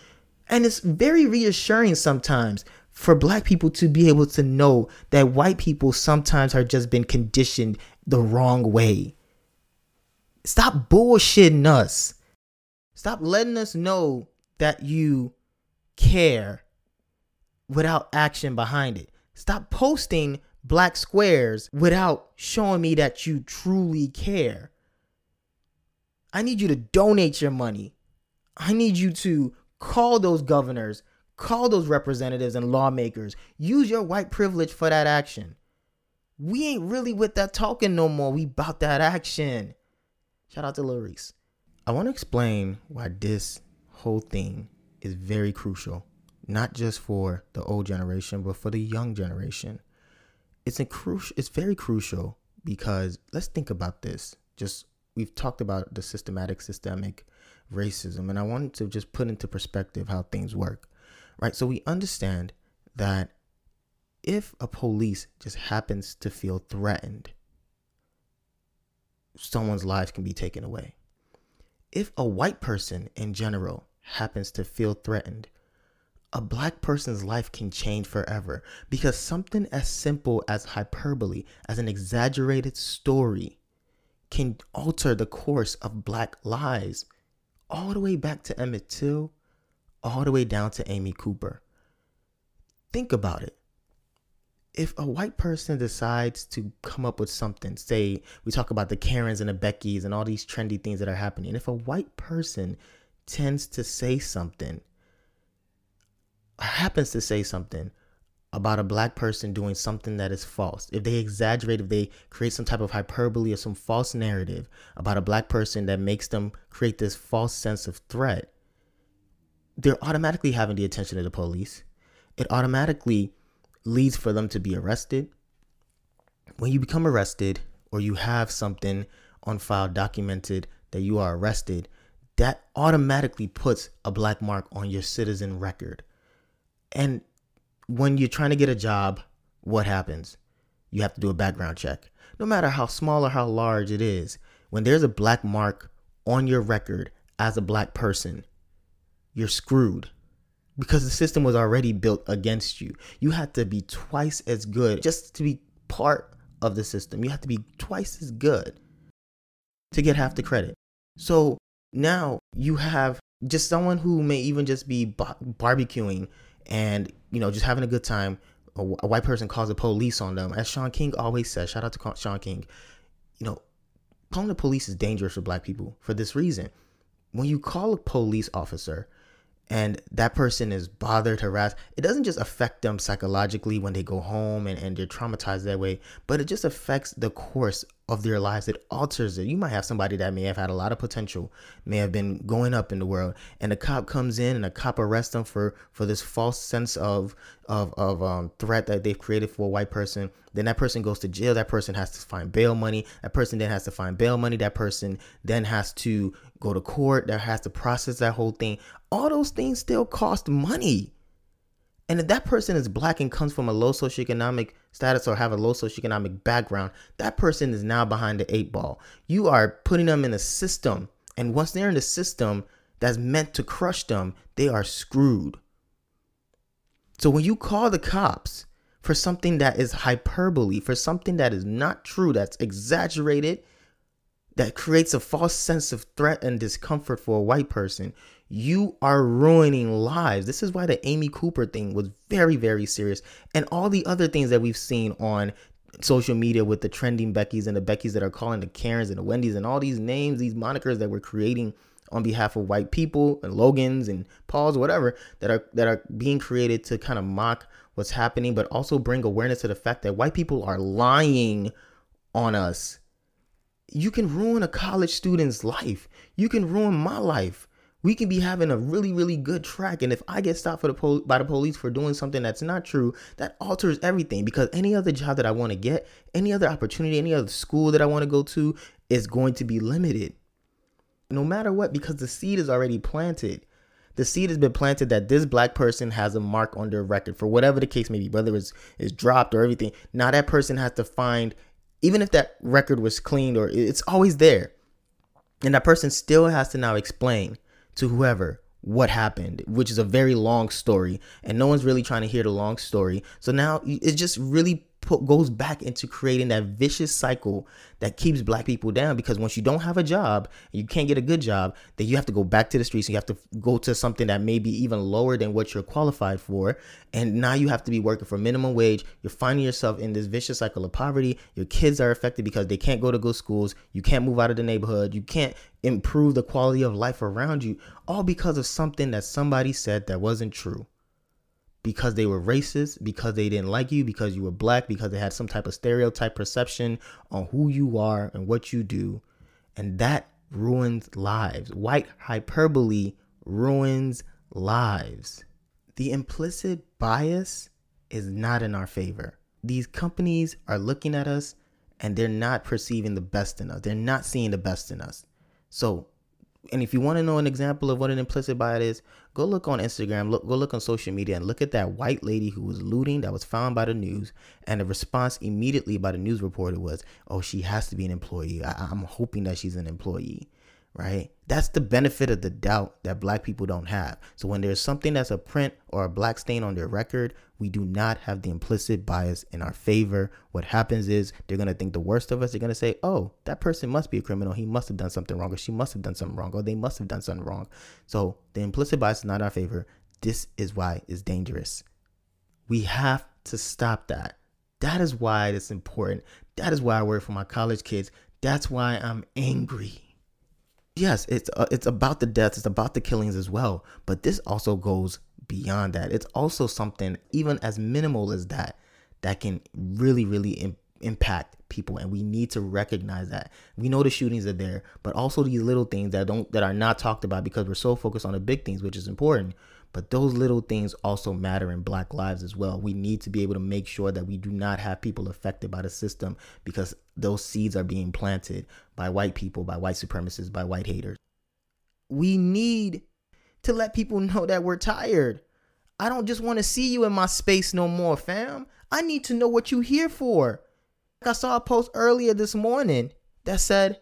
And it's very reassuring sometimes for black people to be able to know that white people sometimes are just been conditioned the wrong way. Stop bullshitting us. Stop letting us know that you care without action behind it. Stop posting black squares without showing me that you truly care. I need you to donate your money. I need you to call those governors, call those representatives and lawmakers. Use your white privilege for that action. We ain't really with that talking no more. We about that action. Shout out to Lil Reese. I want to explain why this whole thing is very crucial, not just for the old generation, but for the young generation it's a crucial it's very crucial because let's think about this. Just we've talked about the systematic systemic racism and i wanted to just put into perspective how things work right? So we understand that if a police just happens to feel threatened someone's life can be taken away. If a white person in general happens to feel threatened a black person's life can change forever because something as simple as hyperbole, as an exaggerated story, can alter the course of black lives all the way back to Emmett Till, all the way down to Amy Cooper. Think about it. If a white person decides to come up with something, say we talk about the Karens and the Beckys and all these trendy things that are happening, if a white person tends to say something happens to say something about a black person doing something that is false, if they exaggerate, if they create some type of hyperbole or some false narrative about a black person that makes them create this false sense of threat, they're automatically having the attention of the police. It automatically leads for them to be arrested. When you become arrested or you have something on file documented that you are arrested, that automatically puts a black mark on your citizen record and when you're trying to get a job, what happens? You have to do a background check. No matter how small or how large it is, when there's a black mark on your record as a black person, you're screwed because the system was already built against you. You have to be twice as good just to be part of the system. You have to be twice as good to get half the credit. So now you have just someone who may even just be barbecuing and you know just having a good time a, a white person calls the police on them. As shaun king always says shout out to shaun king you know calling the police is dangerous for black people for this reason. When you call a police officer and that person is bothered, harassed, it doesn't just affect them psychologically when they go home and, and they're traumatized that way, but it just affects the course of their lives. It alters it. You might have somebody that may have had a lot of potential, may have been going up in the world, and a cop comes in and a cop arrests them for for this false sense of of of um, threat that they've created for a white person. Then that person goes to jail. That person has to find bail money. That person then has to find bail money. That person then has to go to court. That has to process that whole thing all those things still cost money. And if that person is black and comes from a low socioeconomic status or have a low socioeconomic background, that person is now behind the eight ball. You are putting them in a system. And once they're in the system that's meant to crush them, they are screwed. So when you call the cops for something that is hyperbole, for something that is not true, that's exaggerated, that creates a false sense of threat and discomfort for a white person, you are ruining lives. This is why the Amy Cooper thing was very, very serious. And all the other things that we've seen on social media with the trending Beckys and the Beckys that are calling the Karens and the Wendy's and all these names, these monikers that we're creating on behalf of white people and Logans and Pauls, whatever, that are that are being created to kind of mock what's happening, but also bring awareness to the fact that white people are lying on us. You can ruin a college student's life. You can ruin my life we can be having a really really good track. And if i get stopped for the pol- by the police for doing something that's not true that alters everything because any other job that i want to get any other opportunity any other school that i want to go to is going to be limited. No matter what because the seed is already planted. The seed has been planted that this black person has a mark on their record for whatever the case may be whether it's it's dropped or everything. Now that person has to find even if that record was cleaned or it's always there. And that person still has to now explain to whoever what happened, which is a very long story, and no one's really trying to hear the long story. So now it just really put, goes back into creating that vicious cycle that keeps black people down because once you don't have a job you can't get a good job then you have to go back to the streets and you have to go to something that may be even lower than what you're qualified for. And now you have to be working for minimum wage. You're finding yourself in this vicious cycle of poverty. Your kids are affected because they can't go to good schools. You can't move out of the neighborhood. You can't improve the quality of life around you all because of something that somebody said that wasn't true because they were racist, because they didn't like you, because you were black, because they had some type of stereotype perception on who you are and what you do. And that ruins lives. White hyperbole ruins lives. The implicit bias is not in our favor. These companies are looking at us and they're not perceiving the best in us. They're not seeing the best in us. So and if you want to know an example of what an implicit bias is, go look on Instagram, look, go look on social media, and look at that white lady who was looting that was found by the news. And the response immediately by the news reporter was, "Oh, she has to be an employee. I, I'm hoping that she's an employee." Right? That's the benefit of the doubt that black people don't have. So when there's something that's a print or a black stain on their record, we do not have the implicit bias in our favor. What happens is they're going to think the worst of us. They're going to say, oh, that person must be a criminal. He must have done something wrong, or she must have done something wrong, or they must have done something wrong. So the implicit bias is not our favor. This is why it's dangerous. We have to stop that. That is why it's important. That is why I work for my college kids. That's why I'm angry yes, it's uh, it's about the deaths, it's about the killings as well, but this also goes beyond that. It's also something even as minimal as that that can really really Im- impact people and we need to recognize that. We know the shootings are there, but also these little things that don't that are not talked about because we're so focused on the big things, which is important. But those little things also matter in black lives as well. We need to be able to make sure that we do not have people affected by the system because those seeds are being planted by white people, by white supremacists, by white haters. We need to let people know that we're tired. I don't just want to see you in my space no more, fam. I need to know what you're here for. I saw a post earlier this morning that said,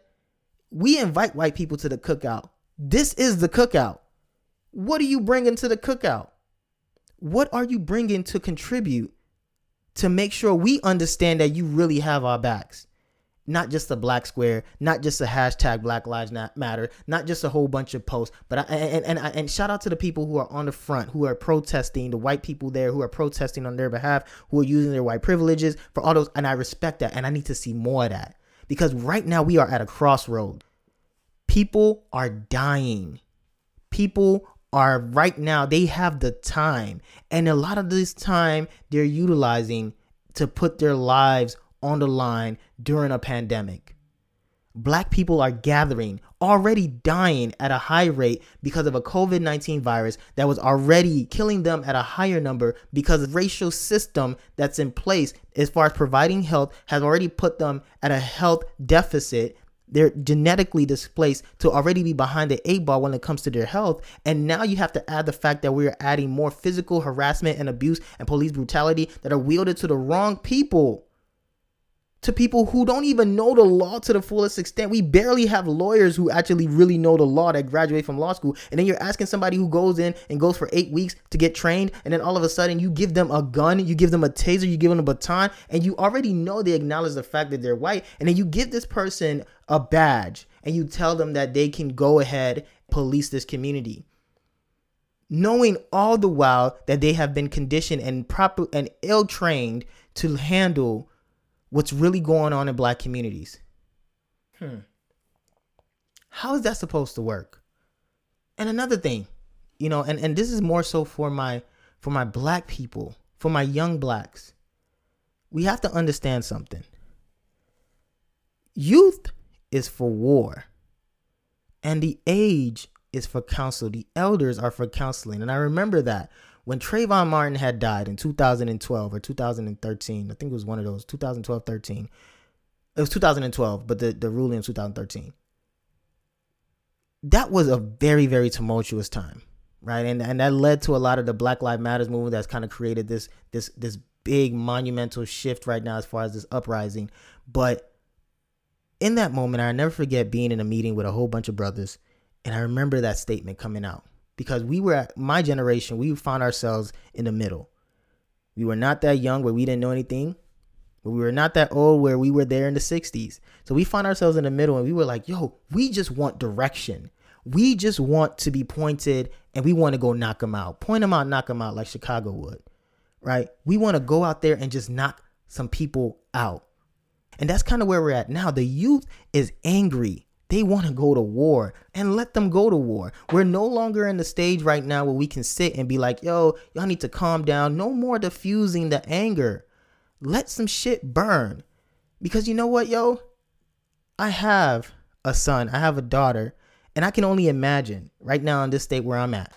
We invite white people to the cookout. This is the cookout. What are you bringing to the cookout? What are you bringing to contribute to make sure we understand that you really have our backs? Not just a black square, not just a hashtag Black Lives Matter, not just a whole bunch of posts, but I, and and and shout out to the people who are on the front, who are protesting, the white people there who are protesting on their behalf, who are using their white privileges for all those, and I respect that, and I need to see more of that because right now we are at a crossroad. People are dying. People are right now they have the time and a lot of this time they're utilizing to put their lives on the line during a pandemic black people are gathering already dying at a high rate because of a COVID-19 virus that was already killing them at a higher number because the racial system that's in place as far as providing health has already put them at a health deficit they're genetically displaced to already be behind the eight ball when it comes to their health. And now you have to add the fact that we're adding more physical harassment and abuse and police brutality that are wielded to the wrong people. To people who don't even know the law to the fullest extent. We barely have lawyers who actually really know the law that graduate from law school. And then you're asking somebody who goes in and goes for eight weeks to get trained. And then all of a sudden you give them a gun, you give them a taser, you give them a baton, and you already know they acknowledge the fact that they're white. And then you give this person a badge and you tell them that they can go ahead police this community knowing all the while that they have been conditioned and proper and ill trained to handle what's really going on in black communities hmm how is that supposed to work and another thing you know and and this is more so for my for my black people for my young blacks we have to understand something youth is for war. And the age is for counsel. The elders are for counseling. And I remember that when Trayvon Martin had died in 2012 or 2013, I think it was one of those, 2012, 13. It was 2012, but the, the ruling in 2013. That was a very, very tumultuous time, right? And and that led to a lot of the Black Lives Matters movement that's kind of created this this this big monumental shift right now as far as this uprising. But in that moment, I never forget being in a meeting with a whole bunch of brothers, and I remember that statement coming out because we were my generation, we found ourselves in the middle. We were not that young where we didn't know anything, but we were not that old where we were there in the 60s. So we found ourselves in the middle and we were like, yo, we just want direction. We just want to be pointed and we want to go knock them out. Point them out, knock them out like Chicago would, right? We want to go out there and just knock some people out. And that's kind of where we're at now. The youth is angry. They want to go to war and let them go to war. We're no longer in the stage right now where we can sit and be like, yo, y'all need to calm down. No more diffusing the anger. Let some shit burn. Because you know what, yo? I have a son, I have a daughter, and I can only imagine right now in this state where I'm at,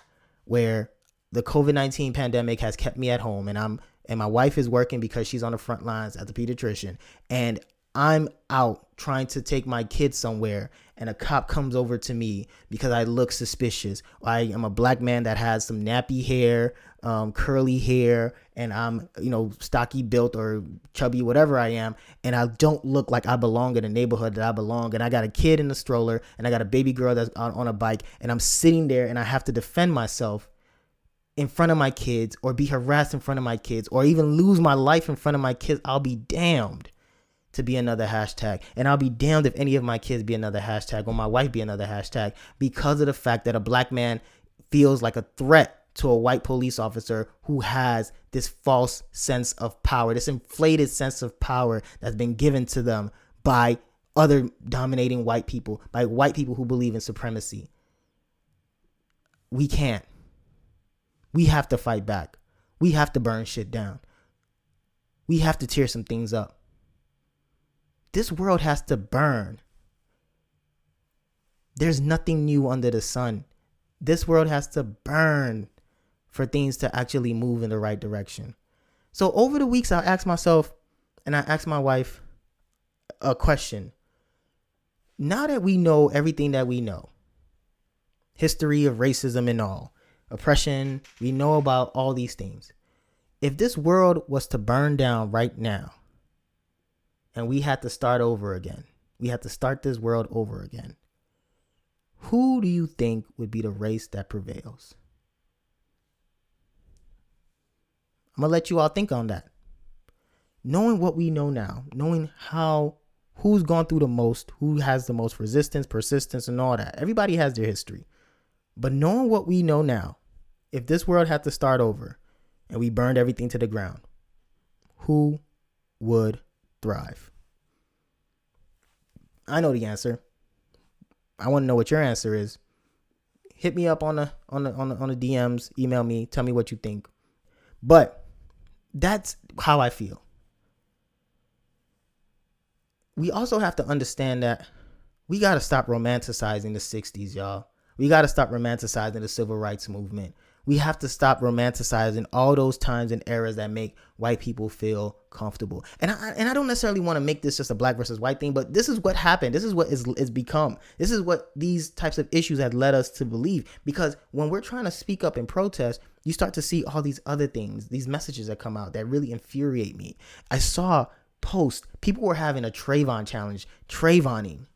where the COVID 19 pandemic has kept me at home and I'm and my wife is working because she's on the front lines as a pediatrician and I'm out trying to take my kids somewhere and a cop comes over to me because I look suspicious. I am a black man that has some nappy hair, um, curly hair, and I'm, you know, stocky built or chubby, whatever I am, and I don't look like I belong in the neighborhood that I belong. And I got a kid in the stroller and I got a baby girl that's on, on a bike, and I'm sitting there and I have to defend myself in front of my kids or be harassed in front of my kids or even lose my life in front of my kids. I'll be damned to be another hashtag. And I'll be damned if any of my kids be another hashtag or my wife be another hashtag because of the fact that a black man feels like a threat to a white police officer who has this false sense of power, this inflated sense of power that's been given to them by other dominating white people, by white people who believe in supremacy. We can't. We have to fight back. We have to burn shit down. We have to tear some things up. This world has to burn. There's nothing new under the sun. This world has to burn for things to actually move in the right direction. So over the weeks, I asked myself and I asked my wife a question. Now that we know everything that we know, history of racism and all, oppression, we know about all these things. If this world was to burn down right now, and we had to start over again. We had to start this world over again. Who do you think would be the race that prevails? I'm to let you all think on that. Knowing what we know now, knowing how who's gone through the most, who has the most resistance, persistence and all that. Everybody has their history. But knowing what we know now, if this world had to start over and we burned everything to the ground, who would thrive? I know the answer. I want to know what your answer is. hit me up on the on the on the, on the DMs, email me, tell me what you think. But that's how I feel. We also have to understand that we got to stop romanticizing the 60s, y'all. We got to stop romanticizing the civil rights movement we have to stop romanticizing all those times and eras that make white people feel comfortable. And I and I don't necessarily want to make this just a black versus white thing, but this is what happened. This is what is is become. This is what these types of issues have led us to believe. Because when we're trying to speak up and protest, you start to see all these other things, these messages that come out that really infuriate me. I saw posts, people were having a Trayvon challenge, Trayvoning.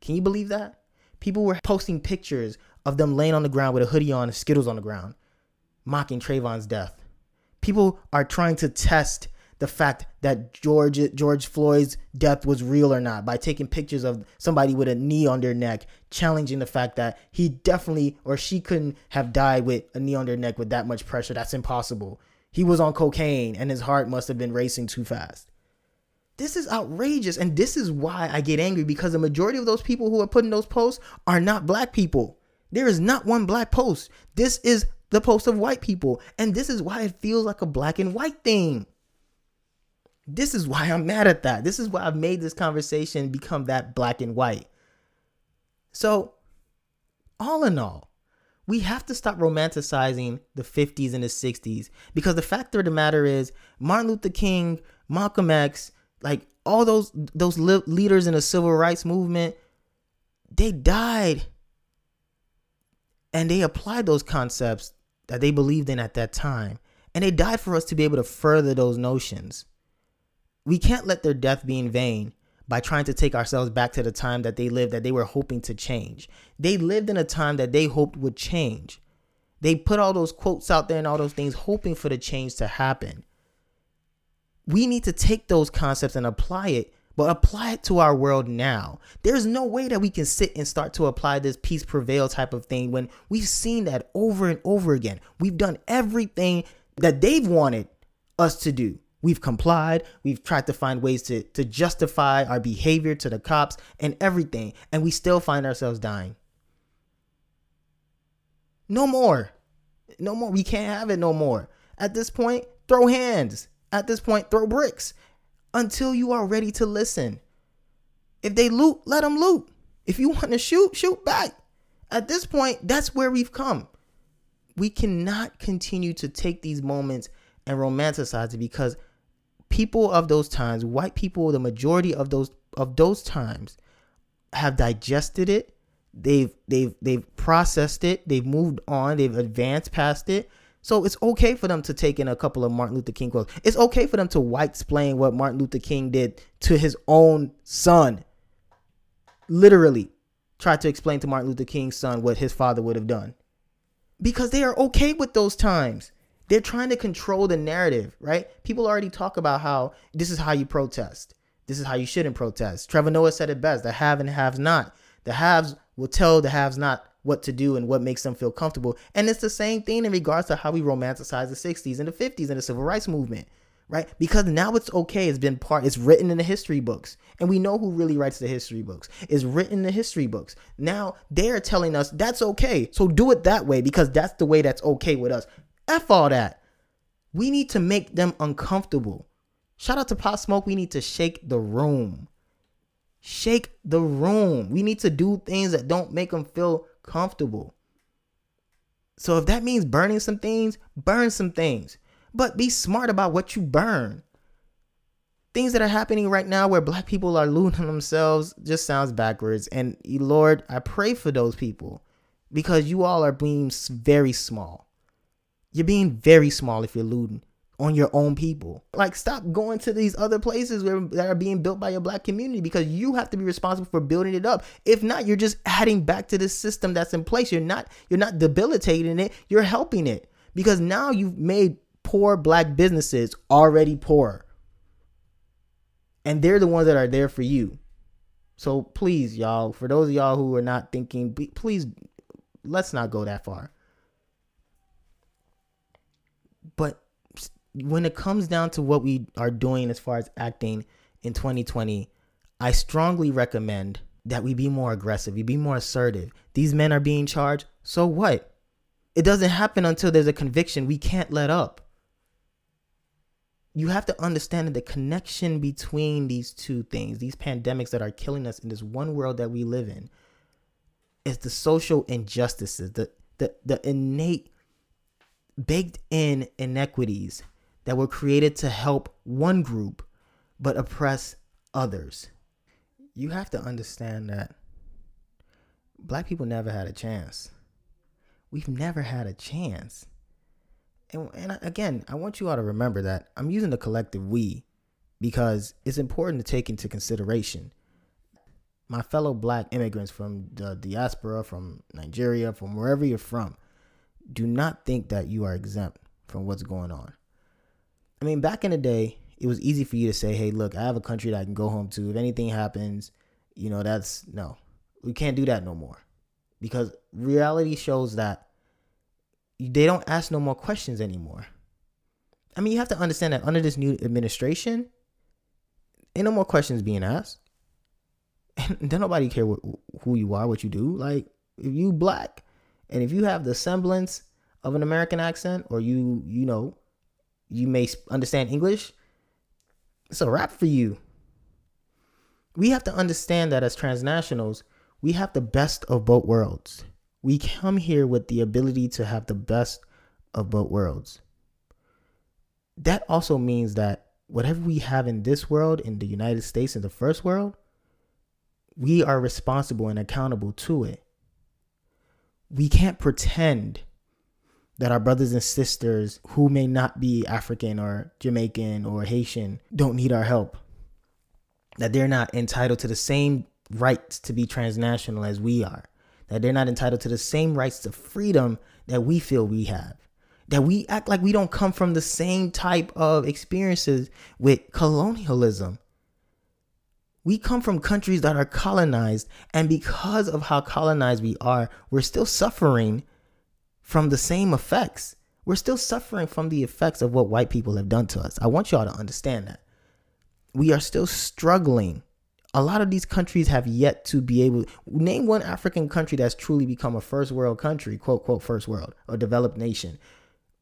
Can you believe that? People were posting pictures of them laying on the ground with a hoodie on and Skittles on the ground, mocking Trayvon's death. People are trying to test the fact that George George Floyd's death was real or not by taking pictures of somebody with a knee on their neck, challenging the fact that he definitely or she couldn't have died with a knee on their neck with that much pressure. That's impossible. He was on cocaine and his heart must have been racing too fast. This is outrageous and this is why I get angry because the majority of those people who are putting those posts are not black people. There is not one black post. This is the post of white people. And this is why it feels like a black and white thing. This is why I'm mad at that. This is why I've made this conversation become that black and white. So, all in all, we have to stop romanticizing the 50s and the 60s because the fact of the matter is Martin Luther King, Malcolm X, like all those those leaders in the civil rights movement, they died and they applied those concepts that they believed in at that time. And they died for us to be able to further those notions. We can't let their death be in vain by trying to take ourselves back to the time that they lived that they were hoping to change. They lived in a time that they hoped would change. They put all those quotes out there and all those things hoping for the change to happen. We need to take those concepts and apply it but apply it to our world now. There's no way that we can sit and start to apply this peace prevail type of thing when we've seen that over and over again. We've done everything that they've wanted us to do. We've complied. We've tried to find ways to, to justify our behavior to the cops and everything. And we still find ourselves dying. No more. No more. We can't have it no more. At this point, throw hands. At this point, throw bricks until you are ready to listen. If they loot, let them loot. If you want to shoot, shoot back. At this point, that's where we've come. We cannot continue to take these moments and romanticize it because people of those times, white people, the majority of those of those times have digested it. They've they've they've processed it. They've moved on. They've advanced past it so it's okay for them to take in a couple of Martin Luther King quotes. It's okay for them to white explain what Martin Luther King did to his own son. Literally, try to explain to Martin Luther King's son what his father would have done. Because they are okay with those times. They're trying to control the narrative, right? People already talk about how this is how you protest. This is how you shouldn't protest. Trevor Noah said it best the have and haves not. The haves will tell the haves not what to do and what makes them feel comfortable. And it's the same thing in regards to how we romanticize the 60s and the 50s and the civil rights movement, right? Because now it's okay. It's been part, it's written in the history books. And we know who really writes the history books. It's written in the history books. Now they're telling us that's okay. So do it that way because that's the way that's okay with us. F all that. We need to make them uncomfortable. Shout out to Pop Smoke. We need to shake the room. Shake the room. We need to do things that don't make them feel comfortable. So if that means burning some things, burn some things. But be smart about what you burn. Things that are happening right now where black people are looting themselves just sounds backwards. And Lord, I pray for those people because you all are being very small. You're being very small if you're looting on your own people. Like stop going to these other places where that are being built by your black community because you have to be responsible for building it up. If not, you're just adding back to the system that's in place. You're not you're not debilitating it, you're helping it. Because now you've made poor black businesses already poor. And they're the ones that are there for you. So please, y'all, for those of y'all who are not thinking, please let's not go that far. But when it comes down to what we are doing as far as acting in 2020, I strongly recommend that we be more aggressive, we be more assertive. These men are being charged. So what? It doesn't happen until there's a conviction. We can't let up. You have to understand the connection between these two things, these pandemics that are killing us in this one world that we live in, is the social injustices, the the, the innate baked in inequities that were created to help one group but oppress others. You have to understand that black people never had a chance. We've never had a chance. And, and again, I want you all to remember that I'm using the collective we because it's important to take into consideration my fellow black immigrants from the diaspora, from Nigeria, from wherever you're from. Do not think that you are exempt from what's going on. I mean, back in the day, it was easy for you to say, hey, look, I have a country that I can go home to. If anything happens, you know, that's no, we can't do that no more. Because reality shows that they don't ask no more questions anymore. I mean, you have to understand that under this new administration, ain't no more questions being asked. And then nobody care what, who you are, what you do. Like, if you black and if you have the semblance of an American accent or you, you know, you may understand English, it's a wrap for you. We have to understand that as transnationals, we have the best of both worlds. We come here with the ability to have the best of both worlds. That also means that whatever we have in this world, in the United States, in the first world, we are responsible and accountable to it. We can't pretend that our brothers and sisters who may not be African or Jamaican or Haitian don't need our help. That they're not entitled to the same rights to be transnational as we are. That they're not entitled to the same rights to freedom that we feel we have. That we act like we don't come from the same type of experiences with colonialism. We come from countries that are colonized, and because of how colonized we are, we're still suffering from the same effects. We're still suffering from the effects of what white people have done to us. I want y'all to understand that. We are still struggling. A lot of these countries have yet to be able name one African country that's truly become a first world country, quote quote first world or developed nation.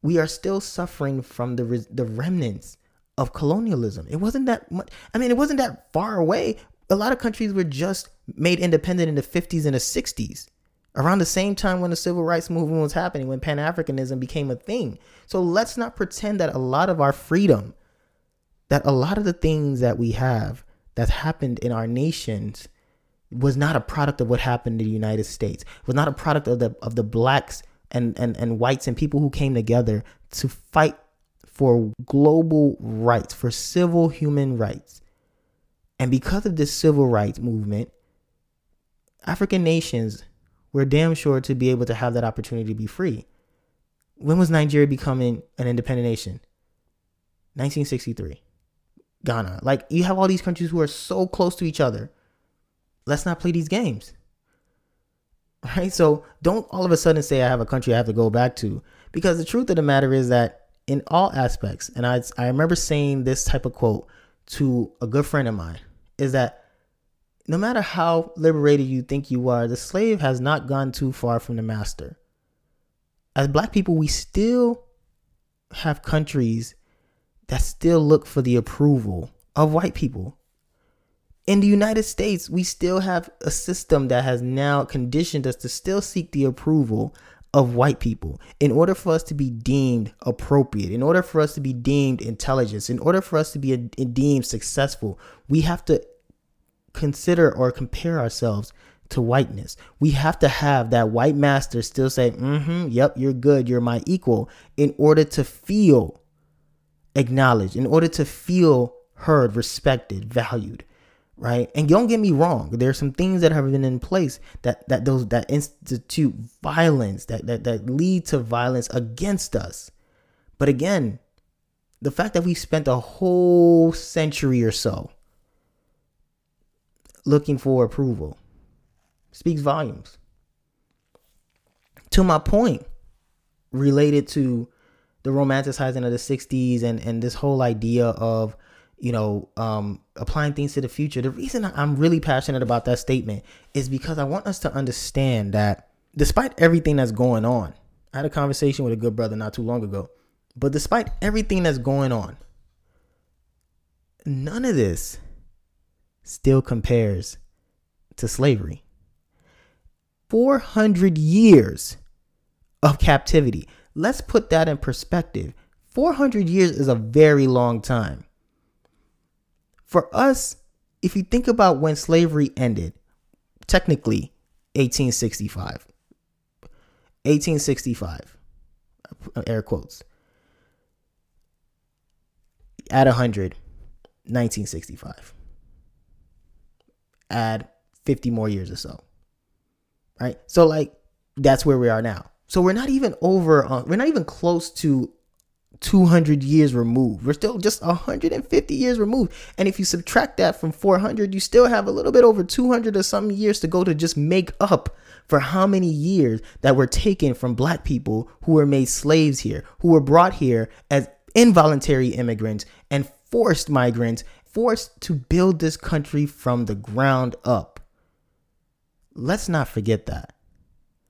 We are still suffering from the the remnants of colonialism. It wasn't that much. I mean, it wasn't that far away. A lot of countries were just made independent in the 50s and the 60s around the same time when the civil rights movement was happening, when Pan Africanism became a thing. So let's not pretend that a lot of our freedom, that a lot of the things that we have that happened in our nations was not a product of what happened in the United States. Was not a product of the of the blacks and, and, and whites and people who came together to fight for global rights, for civil human rights. And because of this civil rights movement, African nations we're damn sure to be able to have that opportunity to be free. When was Nigeria becoming an independent nation? 1963. Ghana. Like you have all these countries who are so close to each other. Let's not play these games. Right? So don't all of a sudden say I have a country I have to go back to because the truth of the matter is that in all aspects and I I remember saying this type of quote to a good friend of mine is that no matter how liberated you think you are, the slave has not gone too far from the master. As black people, we still have countries that still look for the approval of white people. In the United States, we still have a system that has now conditioned us to still seek the approval of white people in order for us to be deemed appropriate, in order for us to be deemed intelligent, in order for us to be deemed successful, we have to consider or compare ourselves to whiteness. We have to have that white master still say, mm-hmm, yep, you're good, you're my equal, in order to feel acknowledged, in order to feel heard, respected, valued. Right. And don't get me wrong, there are some things that have been in place that that those that institute violence, that that, that lead to violence against us. But again, the fact that we spent a whole century or so looking for approval speaks volumes. To my point, related to the romanticizing of the 60s and, and this whole idea of, you know, um, applying things to the future. The reason I'm really passionate about that statement is because I want us to understand that despite everything that's going on, I had a conversation with a good brother not too long ago, but despite everything that's going on, none of this still compares to slavery. 400 years of captivity. Let's put that in perspective. 400 years is a very long time. For us, if you think about when slavery ended, technically 1865. 1865. Air quotes. At 100, 1965. Add 50 more years or so. Right? So, like, that's where we are now. So, we're not even over, uh, we're not even close to 200 years removed. We're still just 150 years removed. And if you subtract that from 400, you still have a little bit over 200 or some years to go to just make up for how many years that were taken from black people who were made slaves here, who were brought here as involuntary immigrants and forced migrants, forced to build this country from the ground up. Let's not forget that.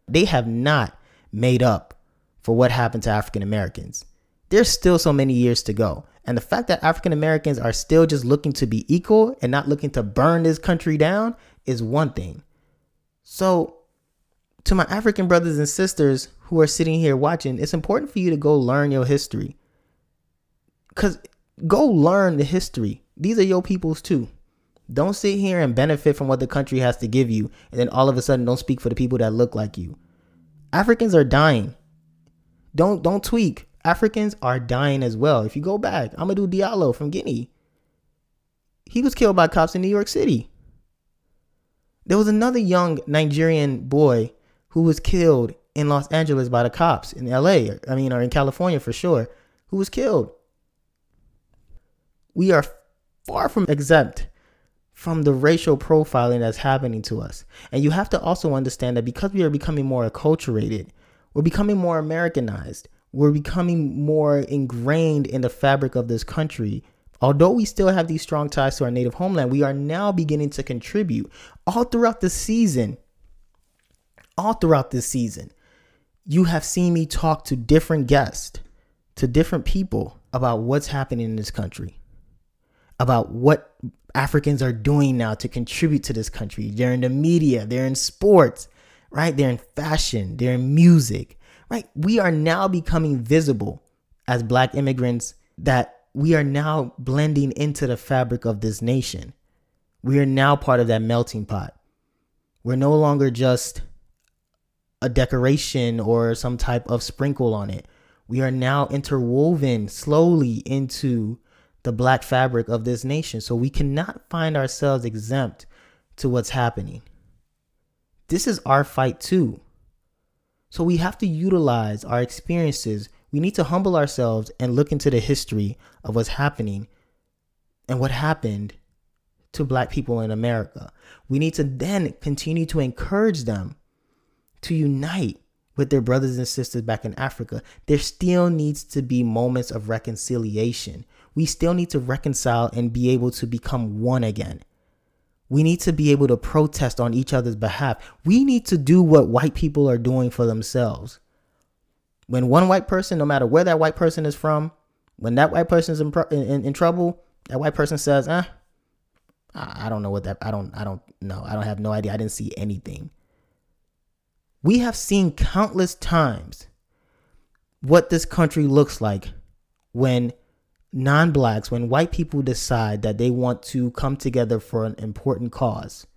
They have not made up for what happened to African Americans there's still so many years to go. And the fact that African Americans are still just looking to be equal and not looking to burn this country down is one thing. So, to my African brothers and sisters who are sitting here watching, it's important for you to go learn your history. Because go learn the history. These are your peoples too. Don't sit here and benefit from what the country has to give you and then all of a sudden don't speak for the people that look like you. Africans are dying. Don't don't tweak. Africans are dying as well. If you go back, Amadou Diallo from Guinea, he was killed by cops in New York City. There was another young Nigerian boy who was killed in Los Angeles by the cops in LA, I mean, or in California for sure, who was killed. We are far from exempt from the racial profiling that's happening to us. And you have to also understand that because we are becoming more acculturated, we're becoming more Americanized we're becoming more ingrained in the fabric of this country. Although we still have these strong ties to our native homeland, we are now beginning to contribute all throughout the season. All throughout this season, you have seen me talk to different guests, to different people about what's happening in this country, about what Africans are doing now to contribute to this country. They're in the media, they're in sports, right? They're in fashion, they're in music, right? We are now becoming visible as black immigrants that we are now blending into the fabric of this nation. We are now part of that melting pot. We're no longer just a decoration or some type of sprinkle on it. We are now interwoven slowly into the black fabric of this nation. So we cannot find ourselves exempt to what's happening. This is our fight too. So we have to utilize our experiences. We need to humble ourselves and look into the history of what's happening and what happened to black people in America. We need to then continue to encourage them to unite with their brothers and sisters back in Africa. There still needs to be moments of reconciliation. We still need to reconcile and be able to become one again. We need to be able to protest on each other's behalf. We need to do what white people are doing for themselves. When one white person, no matter where that white person is from, when that white person is in, in, in trouble, that white person says, "Eh, I don't know what that. I don't. I don't know. I don't have no idea. I didn't see anything." We have seen countless times what this country looks like when non blacks, when white people decide that they want to come together for an important cause.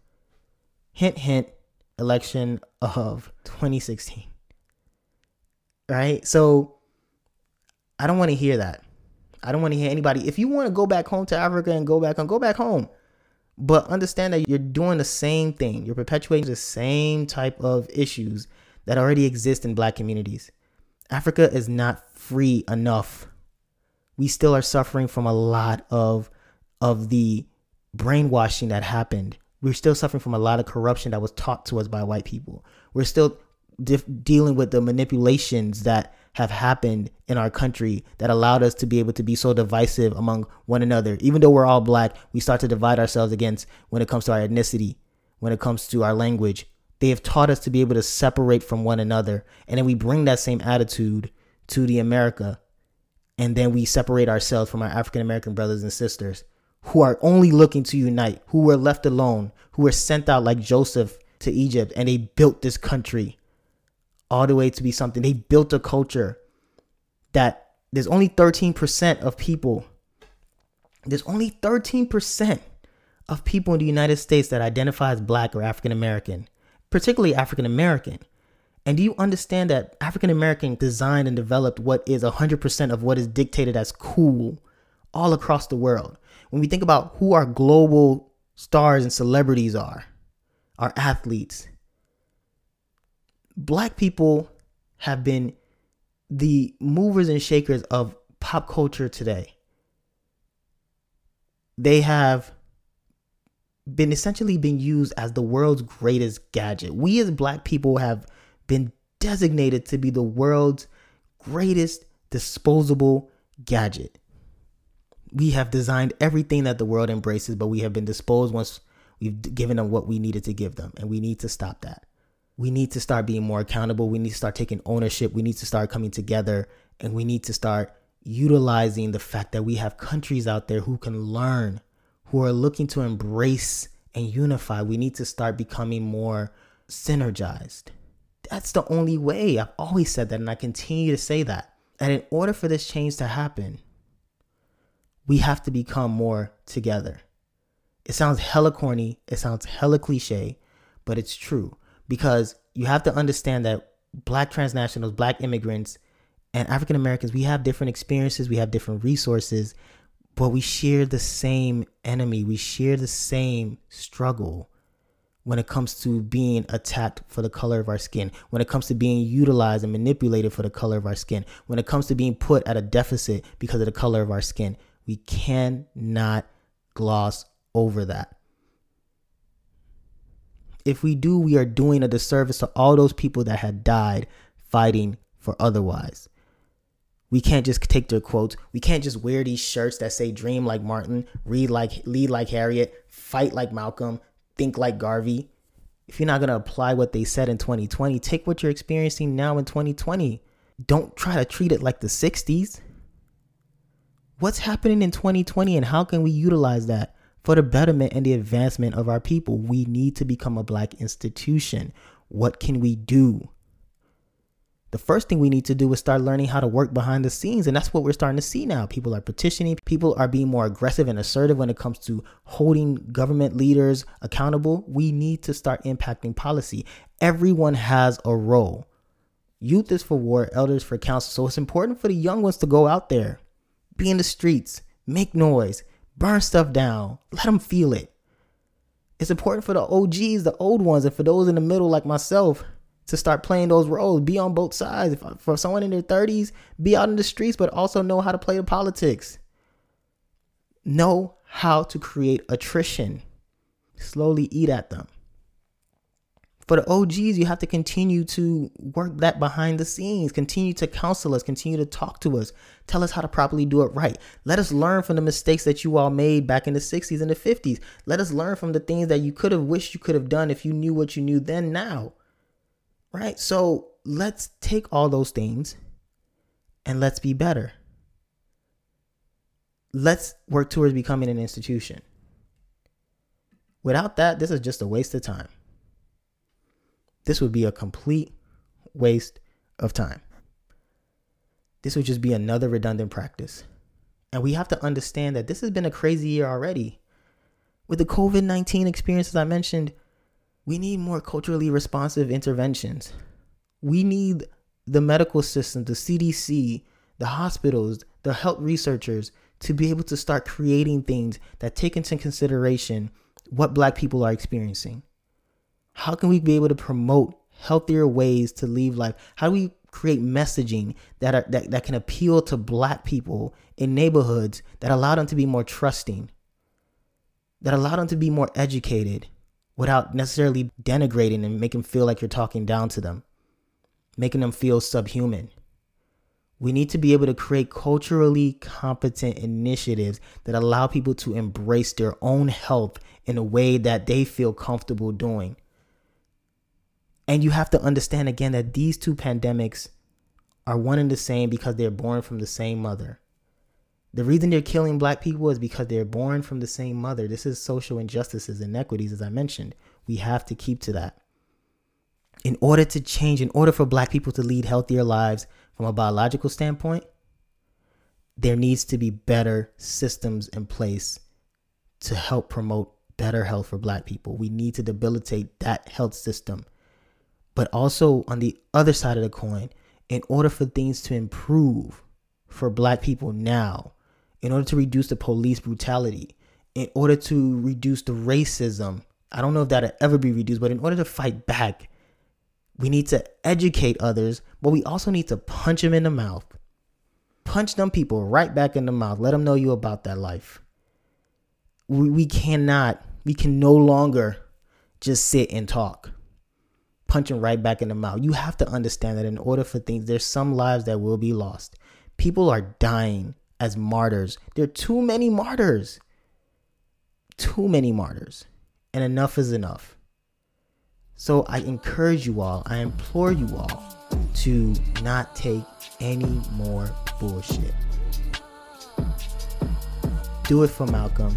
Hint, hint, election of 2016. Right? So I don't want to hear that. I don't want to hear anybody. If you want to go back home to Africa and go back home, go back home. But understand that you're doing the same thing. You're perpetuating the same type of issues that already exist in black communities. Africa is not free enough we still are suffering from a lot of of the brainwashing that happened. We're still suffering from a lot of corruption that was taught to us by white people. We're still dif- dealing with the manipulations that have happened in our country that allowed us to be able to be so divisive among one another. Even though we're all black, we start to divide ourselves against when it comes to our ethnicity, when it comes to our language. They have taught us to be able to separate from one another. And then we bring that same attitude to the America. And then we separate ourselves from our African American brothers and sisters who are only looking to unite, who were left alone, who were sent out like Joseph to Egypt, and they built this country all the way to be something. They built a culture that there's only 13% of people, there's only 13% of people in the United States that identify as black or African American, particularly African American. And do you understand that African American designed and developed what is 100% of what is dictated as cool all across the world? When we think about who our global stars and celebrities are, our athletes, black people have been the movers and shakers of pop culture today. They have been essentially being used as the world's greatest gadget. We as black people have been designated to be the world's greatest disposable gadget. We have designed everything that the world embraces, but we have been disposed once we've given them what we needed to give them, and we need to stop that we need to start being more accountable. We need to start taking ownership. We need to start coming together and we need to start utilizing the fact that we have countries out there who can learn, who are looking to embrace and unify. We need to start becoming more synergized. That's the only way. I've always said that and I continue to say that. And in order for this change to happen, we have to become more together. It sounds hella corny, it sounds hella cliche, but it's true because you have to understand that black transnationals, black immigrants, and African Americans, we have different experiences, we have different resources, but we share the same enemy. We share the same struggle when it comes to being attacked for the color of our skin, when it comes to being utilized and manipulated for the color of our skin, when it comes to being put at a deficit because of the color of our skin. We cannot gloss over that if we do, we are doing a disservice to all those people that had died fighting for otherwise. We can't just take their quotes. We can't just wear these shirts that say dream like Martin, read like lead like Harriet, fight like Malcolm, think like Garvey. If you're not going to apply what they said in 2020, take what you're experiencing now in 2020. Don't try to treat it like the 60s. What's happening in 2020 and how can we utilize that? for the betterment and the advancement of our people. We need to become a black institution. What can we do? The first thing we need to do is start learning how to work behind the scenes. And that's what we're starting to see now. People are petitioning, people are being more aggressive and assertive when it comes to holding government leaders accountable. We need to start impacting policy. Everyone has a role. Youth is for war, elders for counsel. So it's important for the young ones to go out there, be in the streets, make noise, burn stuff down, let them feel it. It's important for the OGs, the old ones, and for those in the middle like myself to start playing those roles, be on both sides. If, for someone in their 30s, be out in the streets, but also know how to play the politics. Know how to create attrition. Slowly eat at them for the OGs, you have to continue to work that behind the scenes, continue to counsel us, continue to talk to us, tell us how to properly do it right. Let us learn from the mistakes that you all made back in the 60s and the 50s. Let us learn from the things that you could have wished you could have done if you knew what you knew then now. Right? So let's take all those things and let's be better. Let's work towards becoming an institution. Without that, this is just a waste of time this would be a complete waste of time. This would just be another redundant practice. And we have to understand that this has been a crazy year already. With the COVID 19 experiences I mentioned, we need more culturally responsive interventions. We need the medical system, the CDC, the hospitals, the health researchers to be able to start creating things that take into consideration what Black people are experiencing. How can we be able to promote healthier ways to live life? How do we create messaging that are that, that can appeal to black people in neighborhoods that allow them to be more trusting, that allow them to be more educated without necessarily denigrating and making them feel like you're talking down to them, making them feel subhuman. We need to be able to create culturally competent initiatives that allow people to embrace their own health in a way that they feel comfortable doing. And you have to understand again that these two pandemics are one and the same because they're born from the same mother. The reason they're killing black people is because they're born from the same mother. This is social injustices, and inequities, as I mentioned. We have to keep to that. In order to change, in order for black people to lead healthier lives from a biological standpoint, there needs to be better systems in place to help promote better health for black people. We need to debilitate that health system. But also, on the other side of the coin, in order for things to improve for black people now, in order to reduce the police brutality, in order to reduce the racism, I don't know if that'll ever be reduced, but in order to fight back, we need to educate others, but we also need to punch them in the mouth. Punch them people right back in the mouth. Let them know you about that life. We, we cannot, we can no longer just sit and talk punching right back in the mouth. You have to understand that in order for things, there's some lives that will be lost. People are dying as martyrs. There are too many martyrs. Too many martyrs. And enough is enough. So I encourage you all, I implore you all to not take any more bullshit. Do it for Malcolm.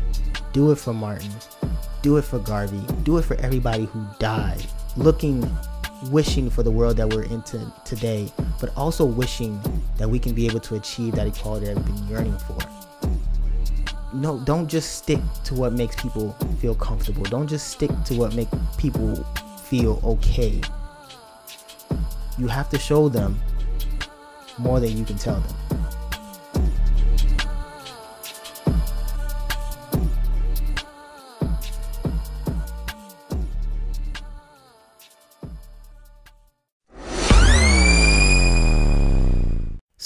Do it for Martin. Do it for Garvey. Do it for everybody who died looking wishing for the world that we're into today, but also wishing that we can be able to achieve that equality that we've been yearning for. No, don't just stick to what makes people feel comfortable. Don't just stick to what makes people feel okay. You have to show them more than you can tell them.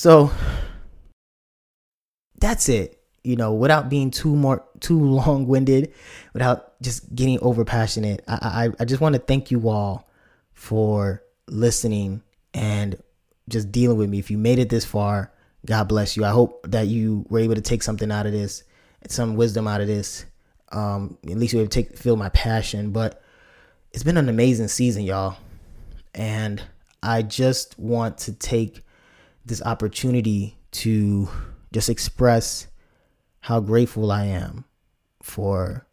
So that's it. You know, without being too more too long winded, without just getting over passionate. I, I I just want to thank you all for listening and just dealing with me. If you made it this far, God bless you. I hope that you were able to take something out of this, some wisdom out of this. Um, at least you to take feel my passion. But it's been an amazing season, y'all. And I just want to take this opportunity to just express how grateful I am for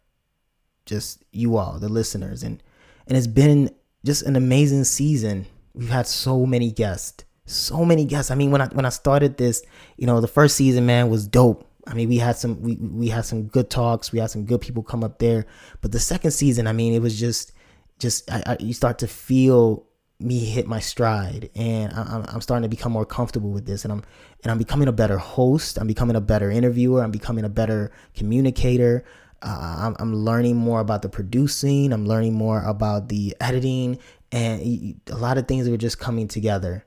just you all, the listeners. And and it's been just an amazing season. We've had so many guests. So many guests. I mean, when I when I started this, you know, the first season, man, was dope. I mean, we had some we we had some good talks. We had some good people come up there. But the second season, I mean, it was just just I, I, you start to feel me hit my stride and I'm, I'm starting to become more comfortable with this and I'm and I'm becoming a better host. I'm becoming a better interviewer. I'm becoming a better communicator. Uh, I'm, I'm learning more about the producing. I'm learning more about the editing. And a lot of things are just coming together.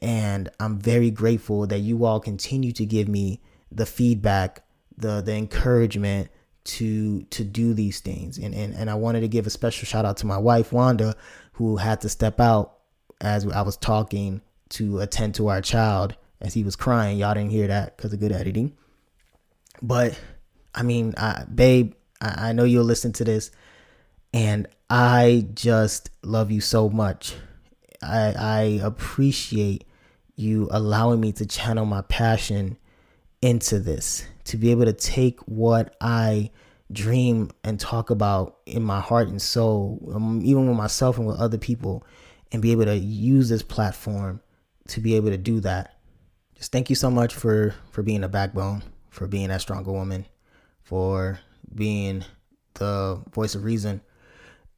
And I'm very grateful that you all continue to give me the feedback the the encouragement to to do these things. And, and and I wanted to give a special shout out to my wife Wanda who had to step out as I was talking to attend to our child as he was crying. Y'all didn't hear that because of good editing. But I mean, I, babe, I, I know you'll listen to this, and I just love you so much. I, I appreciate you allowing me to channel my passion into this, to be able to take what I dream and talk about in my heart and soul, um, even with myself and with other people, and be able to use this platform to be able to do that. Just thank you so much for for being a backbone, for being that stronger woman, for being the voice of reason,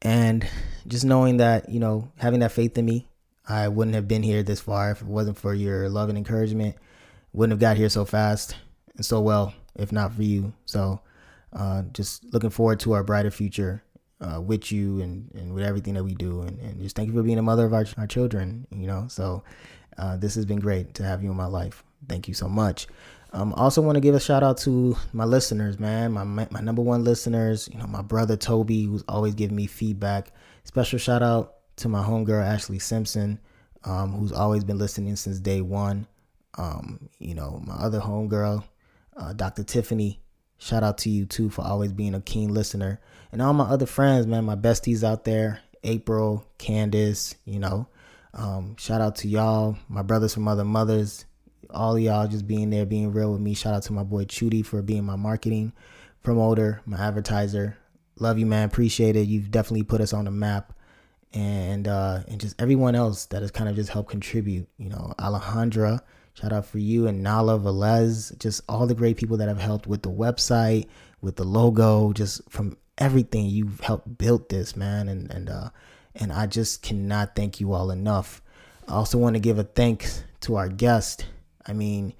and just knowing that you know having that faith in me, I wouldn't have been here this far if it wasn't for your love and encouragement. Wouldn't have got here so fast and so well if not for you. So uh, just looking forward to our brighter future uh, with you and, and with everything that we do. And, and just thank you for being a mother of our, our children, you know. So uh, this has been great to have you in my life. Thank you so much. Um, also want to give a shout out to my listeners, man, my my number one listeners. You know, my brother Toby, who's always giving me feedback. Special shout out to my homegirl Ashley Simpson, um, who's always been listening since day one. Um, you know, my other homegirl, uh, Dr. Tiffany. Shout out to you too for always being a keen listener. And all my other friends, man, my besties out there, April, Candace, you know. Um, shout out to y'all, my brothers from other mothers, all y'all just being there, being real with me. Shout out to my boy Chudy for being my marketing promoter, my advertiser. Love you, man. Appreciate it. You've definitely put us on the map. And uh, and just everyone else that has kind of just helped contribute. You know, Alejandra, shout out for you, and Nala Velez, just all the great people that have helped with the website, with the logo, just from everything you've helped build this, man. And and uh, and I just cannot thank you all enough. I also want to give a thanks to our guest. I mean,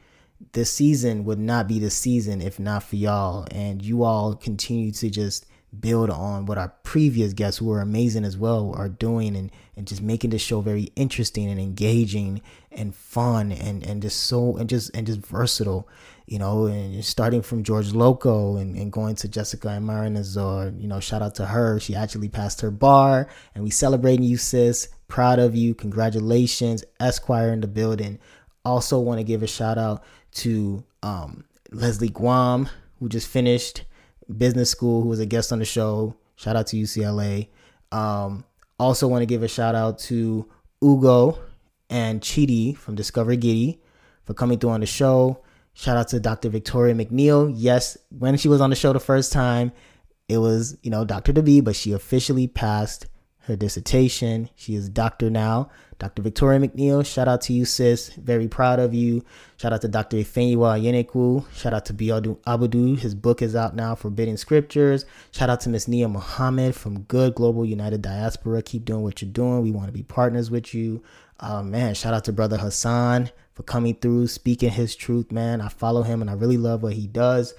this season would not be the season if not for y'all. And you all continue to just build on what our previous guests who were amazing as well are doing and, and just making the show very interesting and engaging and fun and, and just so and just and just versatile you know and starting from george loco and, and going to jessica and marinazor you know shout out to her. She actually passed her bar and we celebrating you sis. Proud of you. Congratulations. Esquire in the building. Also want to give a shout out to um, Leslie Guam, who just finished business school, who was a guest on the show. Shout out to UCLA. Um, also want to give a shout out to Ugo and Chidi from Discover Giddy for coming through on the show. Shout out to Dr. Victoria McNeil. Yes, when she was on the show the first time, it was, you know, Dr. DeB, but she officially passed her dissertation. She is doctor now. Dr. Victoria McNeil, shout out to you, sis. Very proud of you. Shout out to Dr. Ifeyiwa Yeneku. Shout out to Biadu Abudu. His book is out now, Forbidden Scriptures. Shout out to Miss Nia Muhammad from Good Global United Diaspora. Keep doing what you're doing. We want to be partners with you. Uh, man, shout out to Brother Hassan for coming through, speaking his truth, man. I follow him and I really love what he does.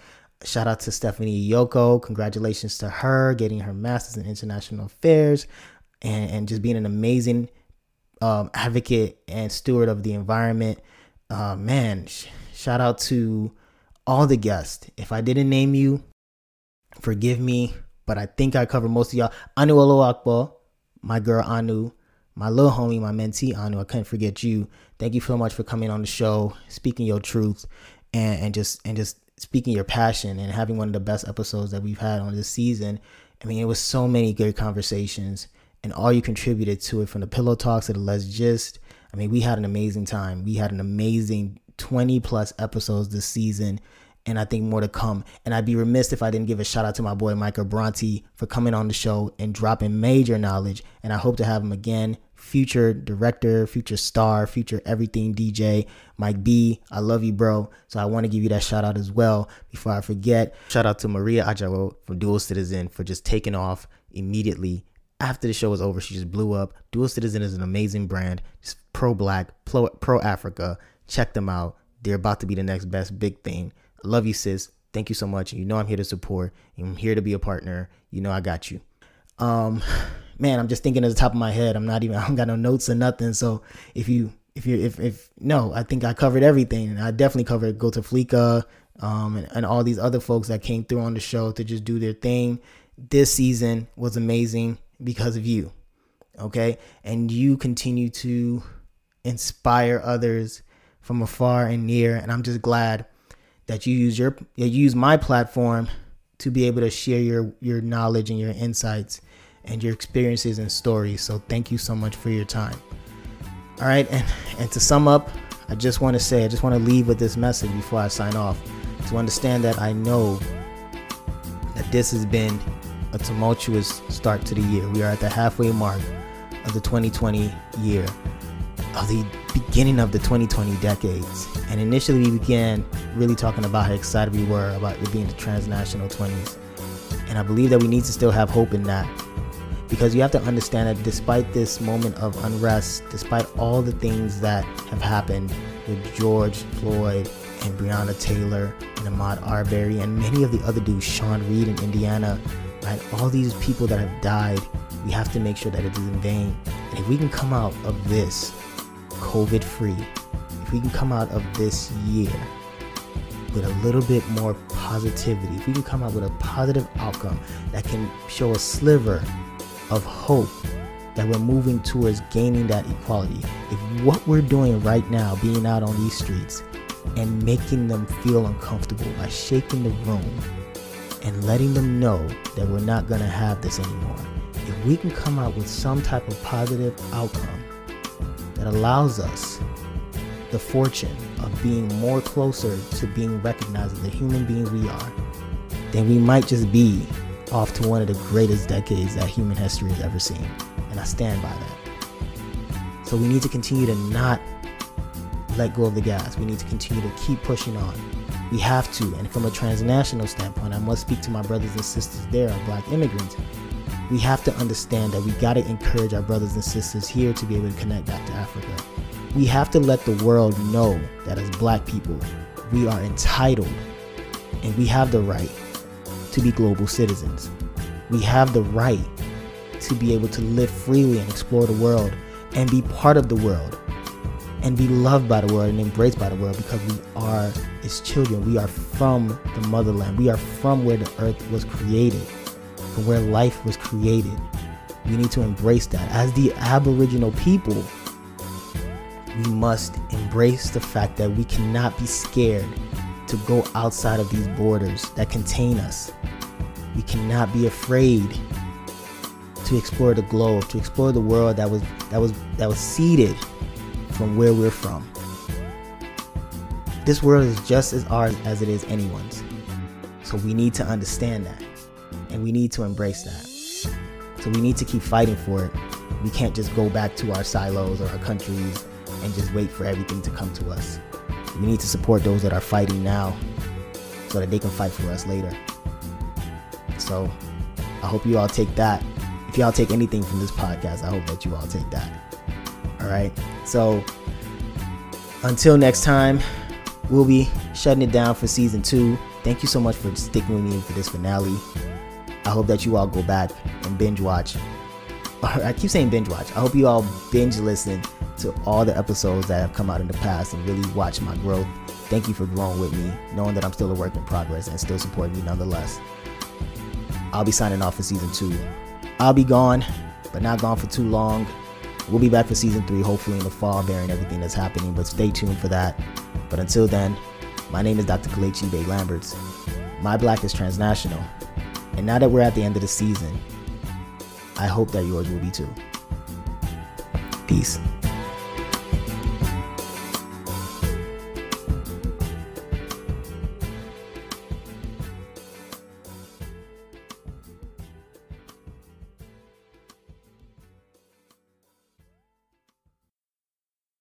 Shout out to Stephanie Yoko. Congratulations to her getting her master's in international affairs and, and just being an amazing um, advocate and steward of the environment. Uh, man, sh- shout out to all the guests. If I didn't name you, forgive me, but I think I covered most of y'all. Anu Olo my girl Anu, my little homie, my mentee Anu. I couldn't forget you. Thank you so much for coming on the show, speaking your truth, and, and just and just speaking your passion and having one of the best episodes that we've had on this season. I mean, it was so many good conversations and all you contributed to it from the pillow talks to the let's just i mean we had an amazing time we had an amazing 20 plus episodes this season and i think more to come and i'd be remiss if i didn't give a shout out to my boy michael bronte for coming on the show and dropping major knowledge and i hope to have him again future director future star future everything dj mike b i love you bro so i want to give you that shout out as well before i forget shout out to maria ajawo from dual citizen for just taking off immediately after the show was over, she just blew up. Dual Citizen is an amazing brand. just pro black, pro, Africa. Check them out. They're about to be the next best big thing. I love you, sis. Thank you so much. You know I'm here to support. I'm here to be a partner. You know I got you. Um, man, I'm just thinking at the top of my head. I'm not even. I don't got no notes or nothing. So if you, if you, if if no, I think I covered everything. I definitely covered Go to Flika, um, and, and all these other folks that came through on the show to just do their thing. This season was amazing because of you. Okay? And you continue to inspire others from afar and near. And I'm just glad that you use your you use my platform to be able to share your your knowledge and your insights and your experiences and stories. So thank you so much for your time. All right, and and to sum up, I just want to say, I just want to leave with this message before I sign off. To understand that I know that this has been a tumultuous start to the year. We are at the halfway mark of the 2020 year, of the beginning of the 2020 decades. And initially, we began really talking about how excited we were about it being the transnational 20s. And I believe that we need to still have hope in that. Because you have to understand that despite this moment of unrest, despite all the things that have happened with George Floyd and Breonna Taylor and Ahmaud Arbery and many of the other dudes, Sean Reed in Indiana, right? All these people that have died, we have to make sure that it is in vain. And if we can come out of this COVID free, if we can come out of this year with a little bit more positivity, if we can come out with a positive outcome that can show a sliver of hope that we're moving towards gaining that equality. If what we're doing right now, being out on these streets and making them feel uncomfortable by shaking the room and letting them know that we're not going to have this anymore, if we can come out with some type of positive outcome that allows us the fortune of being more closer to being recognized as the human beings we are, then we might just be off to one of the greatest decades that human history has ever seen. And I stand by that. So we need to continue to not let go of the gas. We need to continue to keep pushing on. We have to. And from a transnational standpoint, I must speak to my brothers and sisters there, our black immigrants. We have to understand that we got to encourage our brothers and sisters here to be able to connect back to Africa. We have to let the world know that as black people, we are entitled and we have the right to be global citizens. We have the right to be able to live freely and explore the world and be part of the world and be loved by the world and embraced by the world because we are its children. We are from the motherland. We are from where the earth was created, from where life was created. We need to embrace that. As the Aboriginal people, we must embrace the fact that we cannot be scared to go outside of these borders that contain us. We cannot be afraid to explore the globe, to explore the world that was that was that was seeded from where we're from. This world is just as ours as it is anyone's. So we need to understand that. And we need to embrace that. So we need to keep fighting for it. We can't just go back to our silos or our countries and just wait for everything to come to us. We need to support those that are fighting now so that they can fight for us later. So I hope you all take that. If y'all take anything from this podcast, I hope that you all take that. All right. So until next time, we'll be shutting it down for season two. Thank you so much for sticking with me for this finale. I hope that you all go back and binge watch. I keep saying binge watch. I hope you all binge listen to all the episodes that have come out in the past and really watch my growth. Thank you for growing with me, knowing that I'm still a work in progress and still supporting me nonetheless. I'll be signing off for season two. I'll be gone, but not gone for too long. We'll be back for season three, hopefully in the fall, bearing everything that's happening, but stay tuned for that. But until then, my name is Dr. Kalechi Bay Lamberts. My black is transnational. And now that we're at the end of the season, I hope that yours will be too. Peace.